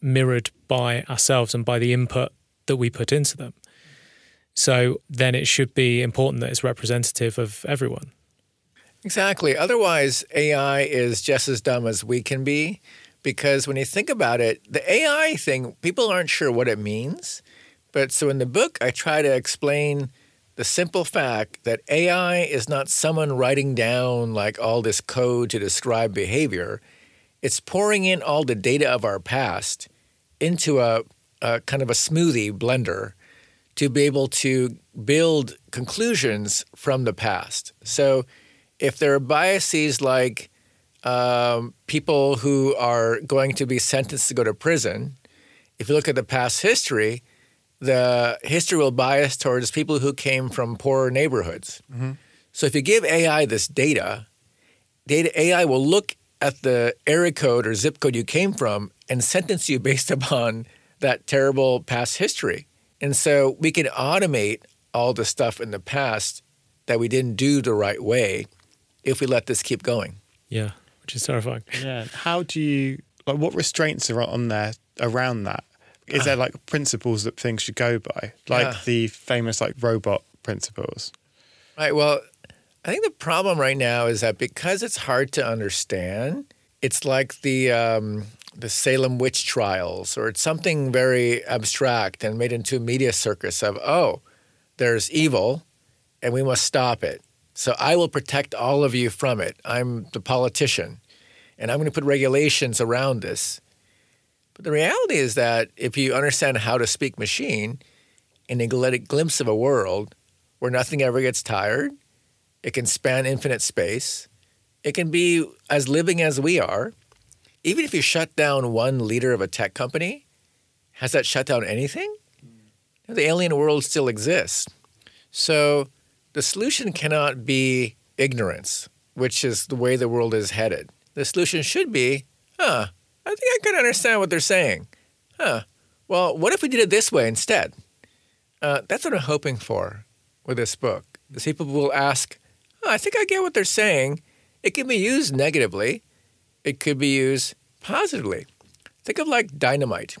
mirrored by ourselves and by the input that we put into them. So then it should be important that it's representative of everyone. Exactly. Otherwise, AI is just as dumb as we can be because when you think about it, the AI thing, people aren't sure what it means. But so in the book, I try to explain the simple fact that AI is not someone writing down like all this code to describe behavior. It's pouring in all the data of our past into a, a kind of a smoothie blender to be able to build conclusions from the past. So if there are biases like um, people who are going to be sentenced to go to prison, if you look at the past history, the history will bias towards people who came from poorer neighborhoods. So if you give AI this data, data AI will look at the area code or zip code you came from and sentence you based upon that terrible past history. And so we can automate all the stuff in the past that we didn't do the right way if we let this keep going. Yeah, which is terrifying. Yeah. How do you like what restraints are on there around that? Is there like principles that things should go by? Like Yeah. the famous like robot principles. Right. Well, I think the problem right now is that because it's hard to understand, it's like the um, the Salem witch trials, or it's something very abstract and made into a media circus of oh, there's evil, and we must stop it. So I will protect all of you from it. I'm the politician, and I'm going to put regulations around this. But the reality is that if you understand how to speak machine, and you get a glimpse of a world where nothing ever gets tired. It can span infinite space. It can be as living as we are. Even if you shut down one leader of a tech company, has that shut down anything? Hmm. The alien world still exists. So the solution cannot be ignorance, which is the way the world is headed. The solution should be, huh, I think I can understand what they're saying. Huh, well, what if we did it this way instead? Uh, that's what I'm hoping for with this book. Is people will ask, oh, I think I get what they're saying. It can be used negatively. It could be used positively. Think of like dynamite,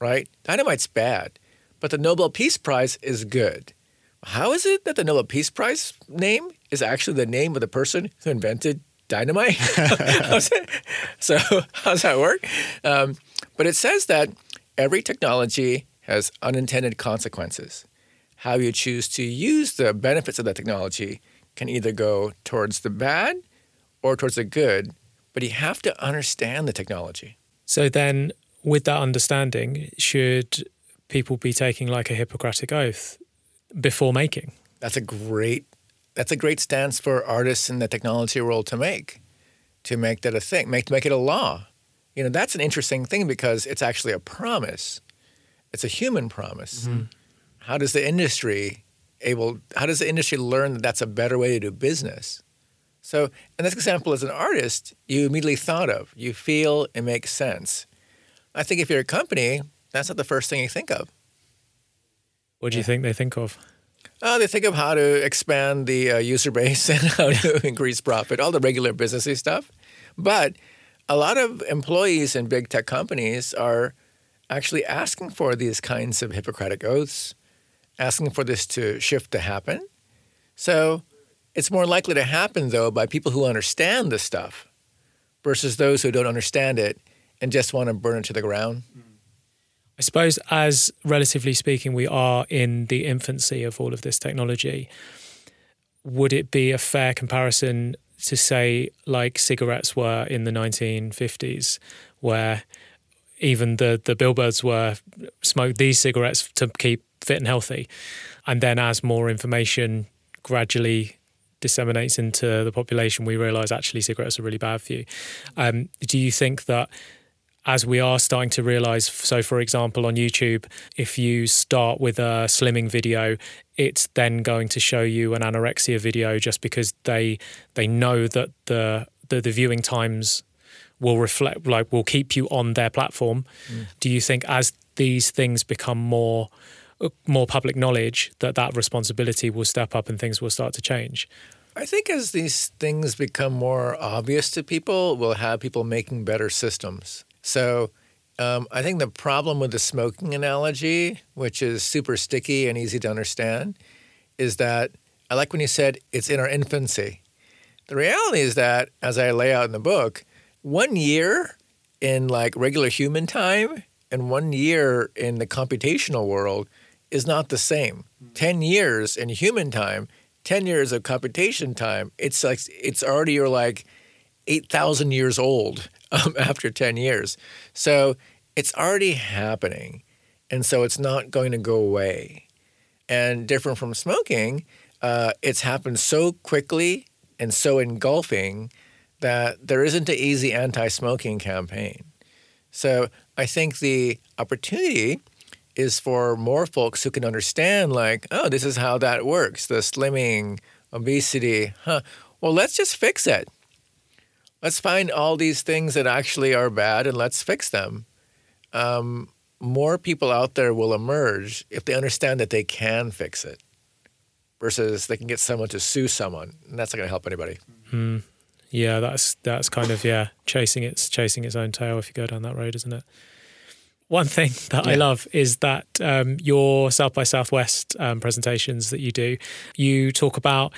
right? Dynamite's bad, but the Nobel Peace Prize is good. How is it that the Nobel Peace Prize name is actually the name of the person who invented dynamite? so, how does that work? Um, but it says that every technology has unintended consequences. How you choose to use the benefits of that technology can either go towards the bad or towards the good, but you have to understand the technology. So then, with that understanding, should people be taking like a Hippocratic oath before making? That's a great that's a great stance for artists in the technology world to make. To make that a thing, make make it a law. You know, that's an interesting thing because it's actually a promise. It's a human promise. Mm-hmm. How does the industry able how does the industry learn that that's a better way to do business? So, and this example as an artist, you immediately thought of. You feel it makes sense. I think if you're a company, that's not the first thing you think of. What do you think they think of? Uh, they think of how to expand the uh, user base and how to increase profit, all the regular businessy stuff. But a lot of employees in big tech companies are actually asking for these kinds of Hippocratic oaths, asking for this to shift to happen. So it's more likely to happen, though, by people who understand this stuff versus those who don't understand it and just want to burn it to the ground. I suppose, as relatively speaking, we are in the infancy of all of this technology. Would it be a fair comparison to say, like cigarettes were in the 1950s, where even the, the billboards were smoke these cigarettes to keep fit and healthy? And then, as more information gradually disseminates into the population, we realize actually cigarettes are really bad for you. Um, do you think that as we are starting to realize so for example on youtube if you start with a slimming video it's then going to show you an anorexia video just because they they know that the the, the viewing times will reflect like will keep you on their platform. Mm. Do you think as these things become more more public knowledge that that responsibility will step up and things will start to change? I think as these things become more obvious to people, we'll have people making better systems. So um, I think the problem with the smoking analogy, which is super sticky and easy to understand, is that I like when you said it's in our infancy. The reality is that, as I lay out in the book, one year in like regular human time and one year in the computational world is not the same. 10 years in human time 10 years of computation time, it's like it's already you're like 8,000 years old um, after 10 years. So it's already happening. And so it's not going to go away. And different from smoking, uh, it's happened so quickly and so engulfing that there isn't an easy anti smoking campaign. So I think the opportunity is for more folks who can understand, like, oh, this is how that works the slimming, obesity. Huh. Well, let's just fix it. Let's find all these things that actually are bad and let's fix them. Um, more people out there will emerge if they understand that they can fix it versus they can get someone to sue someone. And that's not going to help anybody. yeah that's that's kind of yeah chasing its chasing its own tail if you go down that road isn't it one thing that I love is that um, your South by Southwest um, presentations that you do, you talk about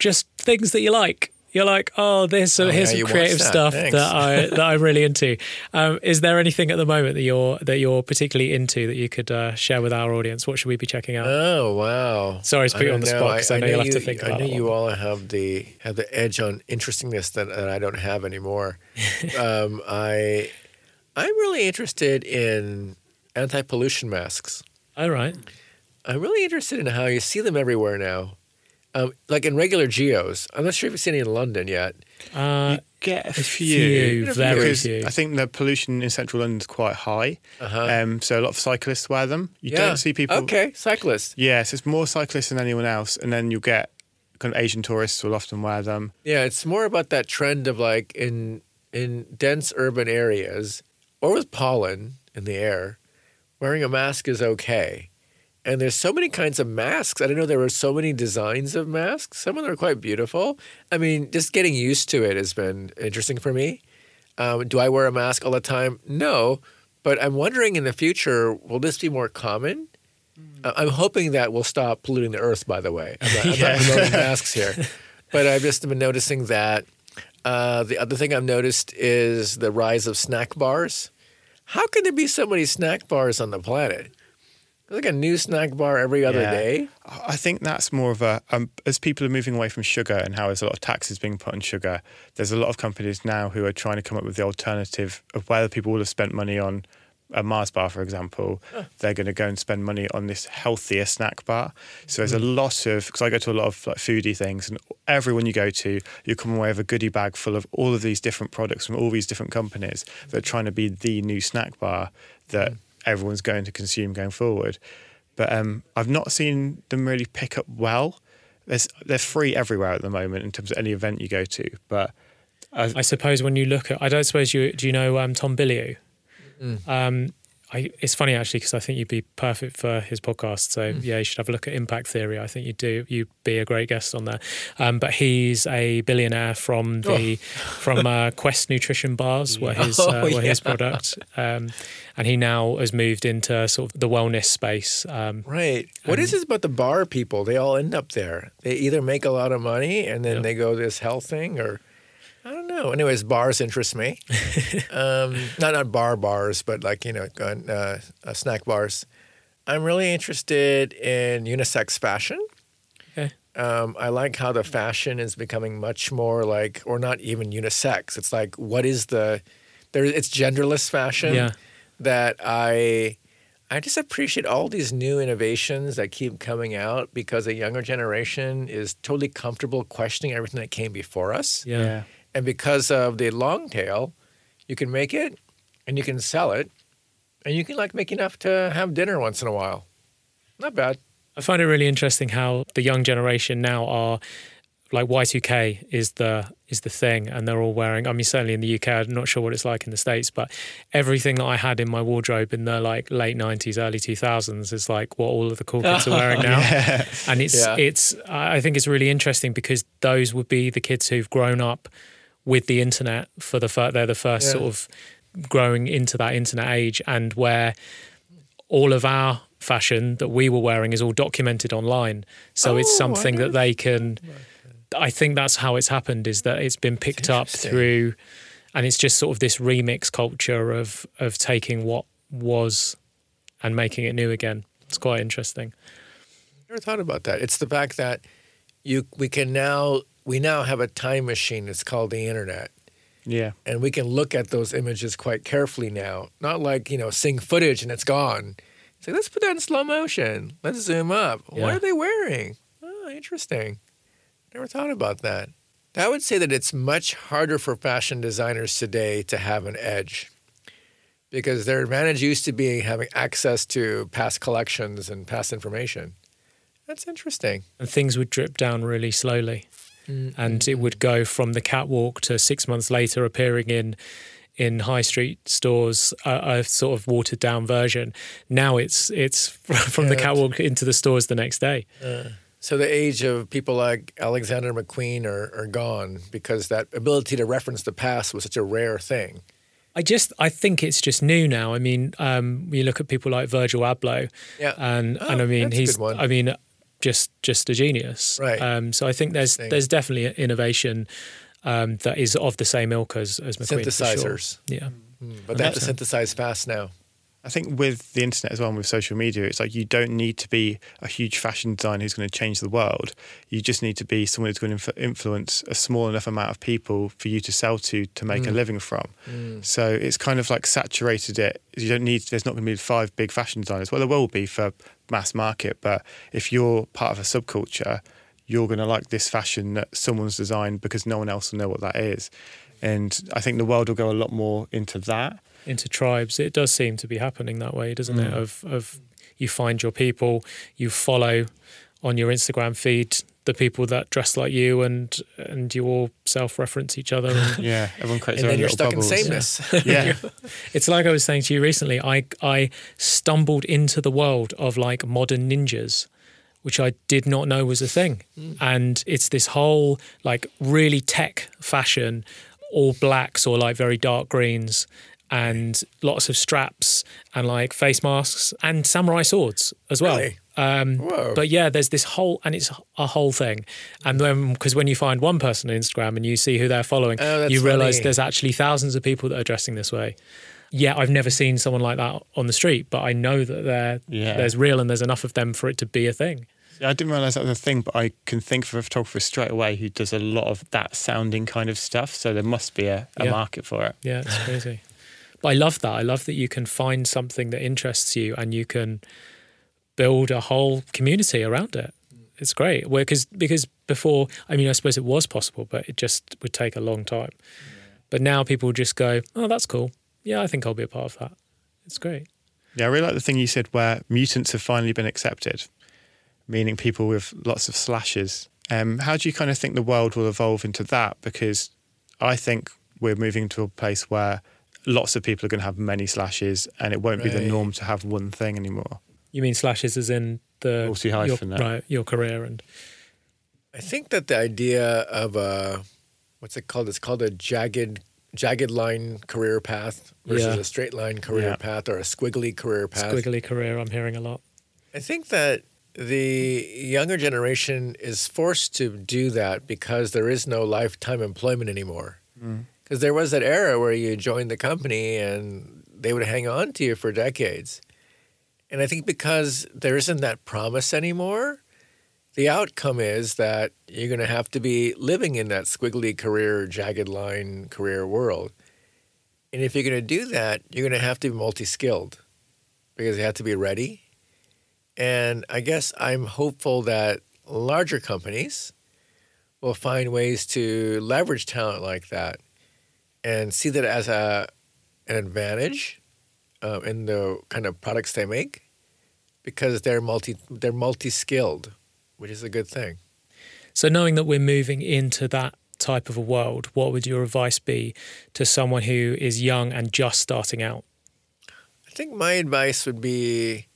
just things that you like. You're like, oh, there's Oh, here's yeah, some creative that. stuff Thanks. that I that I'm really into. Um, is there anything at the moment that you're that you're particularly into that you could uh, share with our audience? What should we be checking out? Oh wow! Sorry to put you on the spot, 'cause I know you'll have to think I know you all have the have the edge on interestingness that, that I don't have anymore. um, I I'm really interested in anti-pollution masks. All right. I'm really interested in how you see them everywhere now. Um, like in regular geos. I'm not sure if you've seen any in London yet. Uh, Get a few, few. very few. I think the pollution in central London is quite high. Uh-huh. Um, so a lot of cyclists wear them. You yeah. don't see people. Okay, cyclists. Yes, it's more cyclists than anyone else. And then you'll get kind of Asian tourists will often wear them. Yeah, it's more about that trend of like in in dense urban areas or with pollen in the air, wearing a mask is okay. And there's so many kinds of masks. I didn't know there were so many designs of masks. Some of them are quite beautiful. I mean, just getting used to it has been interesting for me. Um, do I wear a mask all the time? No, but I'm wondering in the future, will this be more common? Uh, I'm hoping that we'll stop polluting the earth. By the way, I'm not, I'm not promoting masks here, but I've just been noticing that. Uh, the other thing I've noticed is the rise of snack bars. How can there be so many snack bars on the planet? There's like a new snack bar every other Yeah. day. I think that's more of a um, as people are moving away from sugar and how there's a lot of taxes being put on sugar. There's a lot of companies now who are trying to come up with the alternative of whether people will have spent money on a Mars bar, for example, they're going to go and spend money on this healthier snack bar. So there's a lot of because I go to a lot of like foodie things, and everyone you go to, you come away with a goodie bag full of all of these different products from all these different companies that are trying to be the new snack bar that everyone's going to consume going forward. But um, I've not seen them really pick up well. There's, they're free everywhere at the moment in terms of any event you go to. But I suppose when you look at, I don't suppose you do you know um, Tom Bilyeu? Um, I, it's funny actually because I think you'd be perfect for his podcast. So yeah, you should have a look at Impact Theory. I think you do. You'd be a great guest on there. Um, but he's a billionaire from the from uh, Quest Nutrition Bars, where his Oh, uh, where his yeah. product, um, and he now has moved into sort of the wellness space. Um, Right. What is this about the bar people? They all end up there. They either make a lot of money and then Yeah. they go this health thing, or I don't know. Anyways, bars interest me. um, not not bar bars, but like you know, uh, uh, snack bars. I'm really interested in unisex fashion. Okay. Um, I like how the fashion is becoming much more like, or not even unisex. It's like, what is the? There, it's genderless fashion Yeah. that I I just appreciate all these new innovations that keep coming out because a younger generation is totally comfortable questioning everything that came before us. yeah. And because of the long tail, you can make it and you can sell it, and you can like make enough to have dinner once in a while. Not bad. I find it really interesting how the young generation now are like Y2K is the is the thing and they're all wearing I mean certainly in the UK I'm not sure what it's like in the States but everything that I had in my wardrobe in the like late 90s early 2000s is like what all of the cool kids are wearing now and it's Yeah. it's I think it's really interesting because those would be the kids who've grown up with the internet for the they're the first Yeah. sort of growing into that internet age and where all of our fashion that we were wearing is all documented online. So it's Oh, I something that they can I think that's how it's happened is that it's been picked up through and it's just sort of this remix culture of of taking what was and making it new again. It's quite interesting. I Never thought about that. It's the fact that you we can now we now have a time machine. It's called the internet. Yeah. and we can look at those images quite carefully now. Not like you know, seeing footage and it's gone. It's like let's put that in slow motion. Let's zoom up. What are they wearing? Oh, interesting. Never thought about that. I would say that it's much harder for fashion designers today to have an edge because their advantage used to be having access to past collections and past information. That's interesting. and things would drip down really slowly and it would go from the catwalk to six months later appearing in in high street stores a, a sort of watered down version now it's it's from the catwalk into the stores the next day So the age of people like Alexander McQueen are, are gone because that ability to reference the past was such a rare thing. I just I think it's just new now. I mean, um, you look at people like Virgil Abloh, Yeah. and Oh, and I mean he's. I mean just just a genius. Right. Um, so I think there's there's definitely innovation um, that is of the same ilk as as McQueen. for sure. Synthesizers. Yeah. But they have to synthesize fast now. I think with the internet as well and with social media, it's like you don't need to be a huge fashion designer who's going to change the world. You just need to be someone who's going to inf- influence a small enough amount of people for you to sell to to make a mm. living from. Mm. So it's kind of like saturated it. You don't need. There's not going to be five big fashion designers. Well, there will be for mass market, but if you're part of a subculture, you're going to like this fashion that someone's designed because no one else will know what that is. And I think the world will go a lot more into that. Into tribes. It does seem to be happening that way, doesn't it? Mm. Of of you find your people, you follow on your Instagram feed the people that dress like you, and and you all self-reference each other. And Yeah, everyone creates their own you're little stuck in bubbles. sameness. Yeah. it's like I was saying to you recently. I I stumbled into the world of like modern ninjas. Which I did not know was a thing. Mm. And it's this whole like really tech fashion, all blacks or like very dark greens, and lots of straps and like face masks and samurai swords as well. Really? Um, Whoa. but yeah, there's this whole, and it's a whole thing. And then, because when you find one person on Instagram and you see who they're following, Oh, you realize funny. there's actually thousands of people that are dressing this way. Yeah, I've never seen someone like that on the street, but I know that they're, Yeah. there's real and there's enough of them for it to be a thing. Yeah, I didn't realize that was a thing, but I can think of a photographer straight away who does a lot of that sounding kind of stuff. So there must be a, a Yeah. market for it. Yeah, it's crazy. But I love that. I love that you can find something that interests you and you can build a whole community around it. It's great. Because because before, I mean, I suppose it was possible, but it just would take a long time. But now people just go, "Oh, that's cool. Yeah, I think I'll be a part of that." It's great. Yeah, I really like the thing you said where mutants have finally been accepted, meaning people with lots of slashes. Um, how do you kind of think the world will evolve into that? Because I think we're moving to a place where lots of people are going to have many slashes and it won't be the norm to have one thing anymore. You mean slashes as in the your, right your career and I think that the idea of a what's it called? It's called a jagged jagged line career path versus Yeah. a straight line career Yeah. path or a squiggly career path. squiggly career. I'm hearing a lot. I think that the younger generation is forced to do that because there is no lifetime employment anymore. Mm. Because there was that era where you joined the company and they would hang on to you for decades. And I think because there isn't that promise anymore, the outcome is that you're going to have to be living in that squiggly career, jagged line career world. And if you're going to do that, you're going to have to be multi skilled because you have to be ready. And I guess I'm hopeful that larger companies will find ways to leverage talent like that and see that as a an advantage uh, in the kind of products they make because they're multi they're multi skilled, which is a good thing. So, knowing that we're moving into that type of a world, what would your advice be to someone who is young and just starting out? I think my advice would be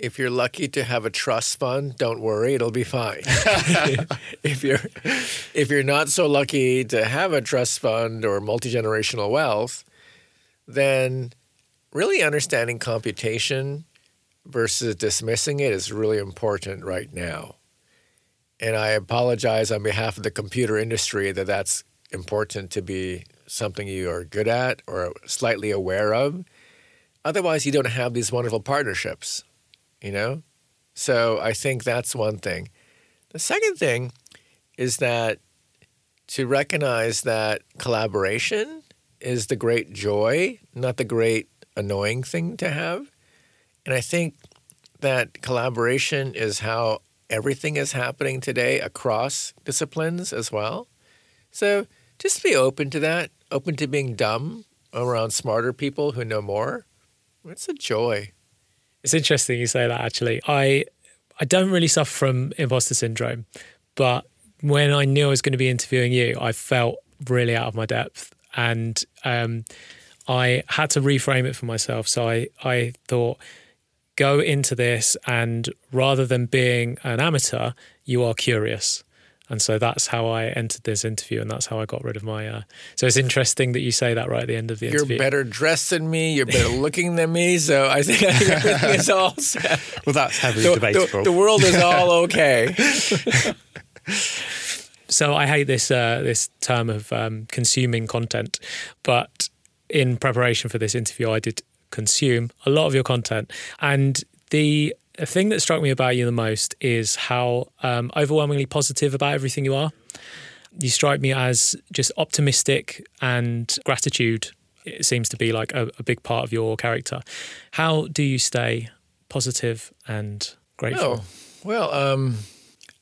if you're lucky to have a trust fund, don't worry, it'll be fine. if you're if you're not so lucky to have a trust fund or multi-generational wealth, then really understanding computation versus dismissing it is really important right now. And I apologize on behalf of the computer industry that that's important to be something you are good at or slightly aware of. Otherwise, you don't have these wonderful partnerships, you know? So I think that's one thing. The second thing is that to recognize that collaboration is the great joy, not the great annoying thing to have. And I think that collaboration is how everything is happening today across disciplines as well. So just be open to that, open to being dumb around smarter people who know more. It's a joy. It's interesting you say that actually. I I don't really suffer from imposter syndrome, but when I knew I was going to be interviewing you, I felt really out of my depth and um, I had to reframe it for myself. So I, I thought, go into this, and rather than being an amateur, you are curious. And so that's how I entered this interview, and that's how I got rid of my. Uh... So it's interesting that you say that right at the end of the you're interview. You're better dressed than me. You're better looking than me. So I think, I think everything is all set. Well, that's heavily the, debatable. The, the world is all okay. so I hate this uh, this term of um, consuming content, but in preparation for this interview, I did consume a lot of your content. And the thing that struck me about you the most is how um, overwhelmingly positive about everything you are. You strike me as just optimistic and gratitude. It seems to be like a, a big part of your character. How do you stay positive and grateful? Oh, well, um,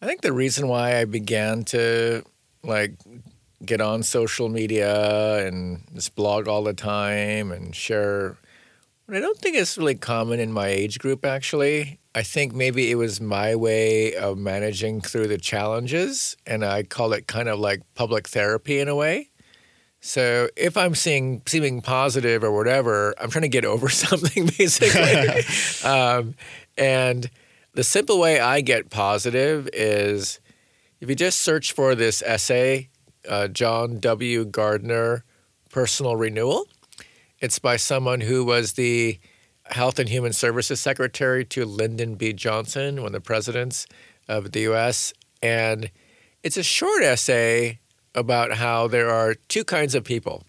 I think the reason why I began to like get on social media and just blog all the time and share. But I don't think it's really common in my age group, actually. I think maybe it was my way of managing through the challenges, and I call it kind of like public therapy in a way. So if I'm seeing seeming positive or whatever, I'm trying to get over something basically. um, and the simple way I get positive is if you just search for this essay uh, John W. Gardner Personal Renewal. It's by someone who was the Health and Human Services Secretary to Lyndon B. Johnson, one of the presidents of the US. And it's a short essay about how there are two kinds of people.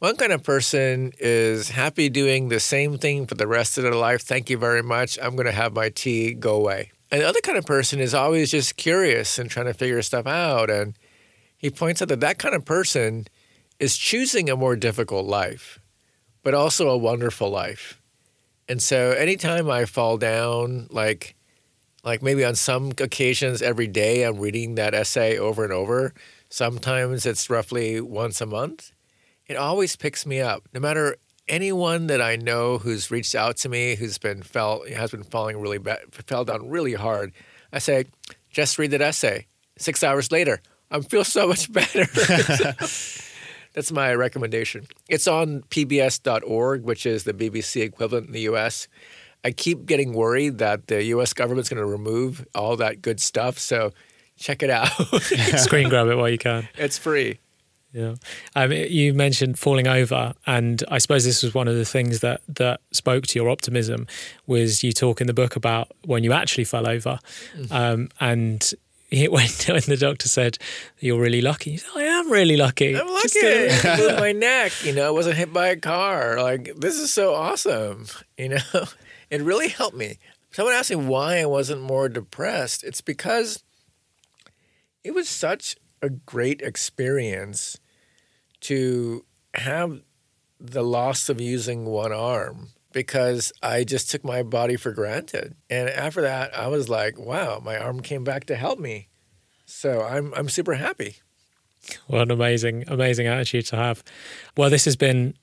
One kind of person is happy doing the same thing for the rest of their life. Thank you very much. I'm going to have my tea, go away. And the other kind of person is always just curious and trying to figure stuff out and he points out that that kind of person is choosing a more difficult life, but also a wonderful life. And so anytime I fall down, like like maybe on some occasions every day I'm reading that essay over and over. Sometimes it's roughly once a month. It always picks me up. No matter anyone that I know who's reached out to me, who's been fell has been falling really bad, fell down really hard, I say, just read that essay. Six hours later, I feel so much better. That's my recommendation. It's on pbs.org, which is the BBC equivalent in the US. I keep getting worried that the US government's going to remove all that good stuff. So check it out. Screen grab it while you can. It's free. Yeah. Um, you mentioned falling over, and I suppose this was one of the things that that spoke to your optimism. Was you talk in the book about when you actually fell over, mm-hmm. um, and when, when the doctor said you're really lucky, said, I am really lucky. I'm lucky. my neck, you know, I wasn't hit by a car. Like this is so awesome. You know, it really helped me. Someone asked me why I wasn't more depressed. It's because it was such a great experience to have the loss of using one arm because I just took my body for granted. And after that, I was like, wow, my arm came back to help me. So I'm I'm super happy. What an amazing, amazing attitude to have. Well, this has been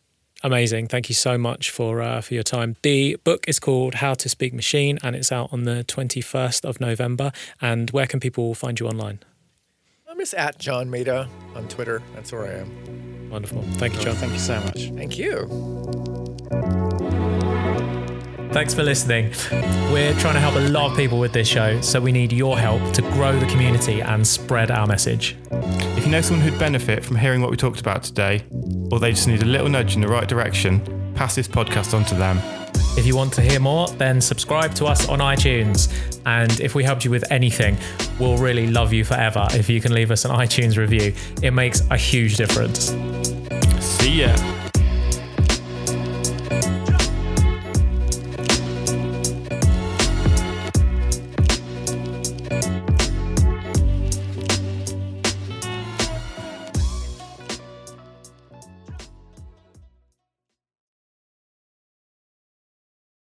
Amazing. Thank you so much for uh, for your time. The book is called How to Speak Machine and it's out on the 21st of November. And where can people find you online? I'm just at John Maeda on Twitter. That's where I am. Wonderful. Thank you, John. Thank you so much. Thank you. Thanks for listening. We're trying to help a lot of people with this show, so we need your help to grow the community and spread our message. If you know someone who'd benefit from hearing what we talked about today, or they just need a little nudge in the right direction, pass this podcast on to them. If you want to hear more, then subscribe to us on iTunes. And if we helped you with anything, we'll really love you forever if you can leave us an iTunes review. It makes a huge difference. See ya.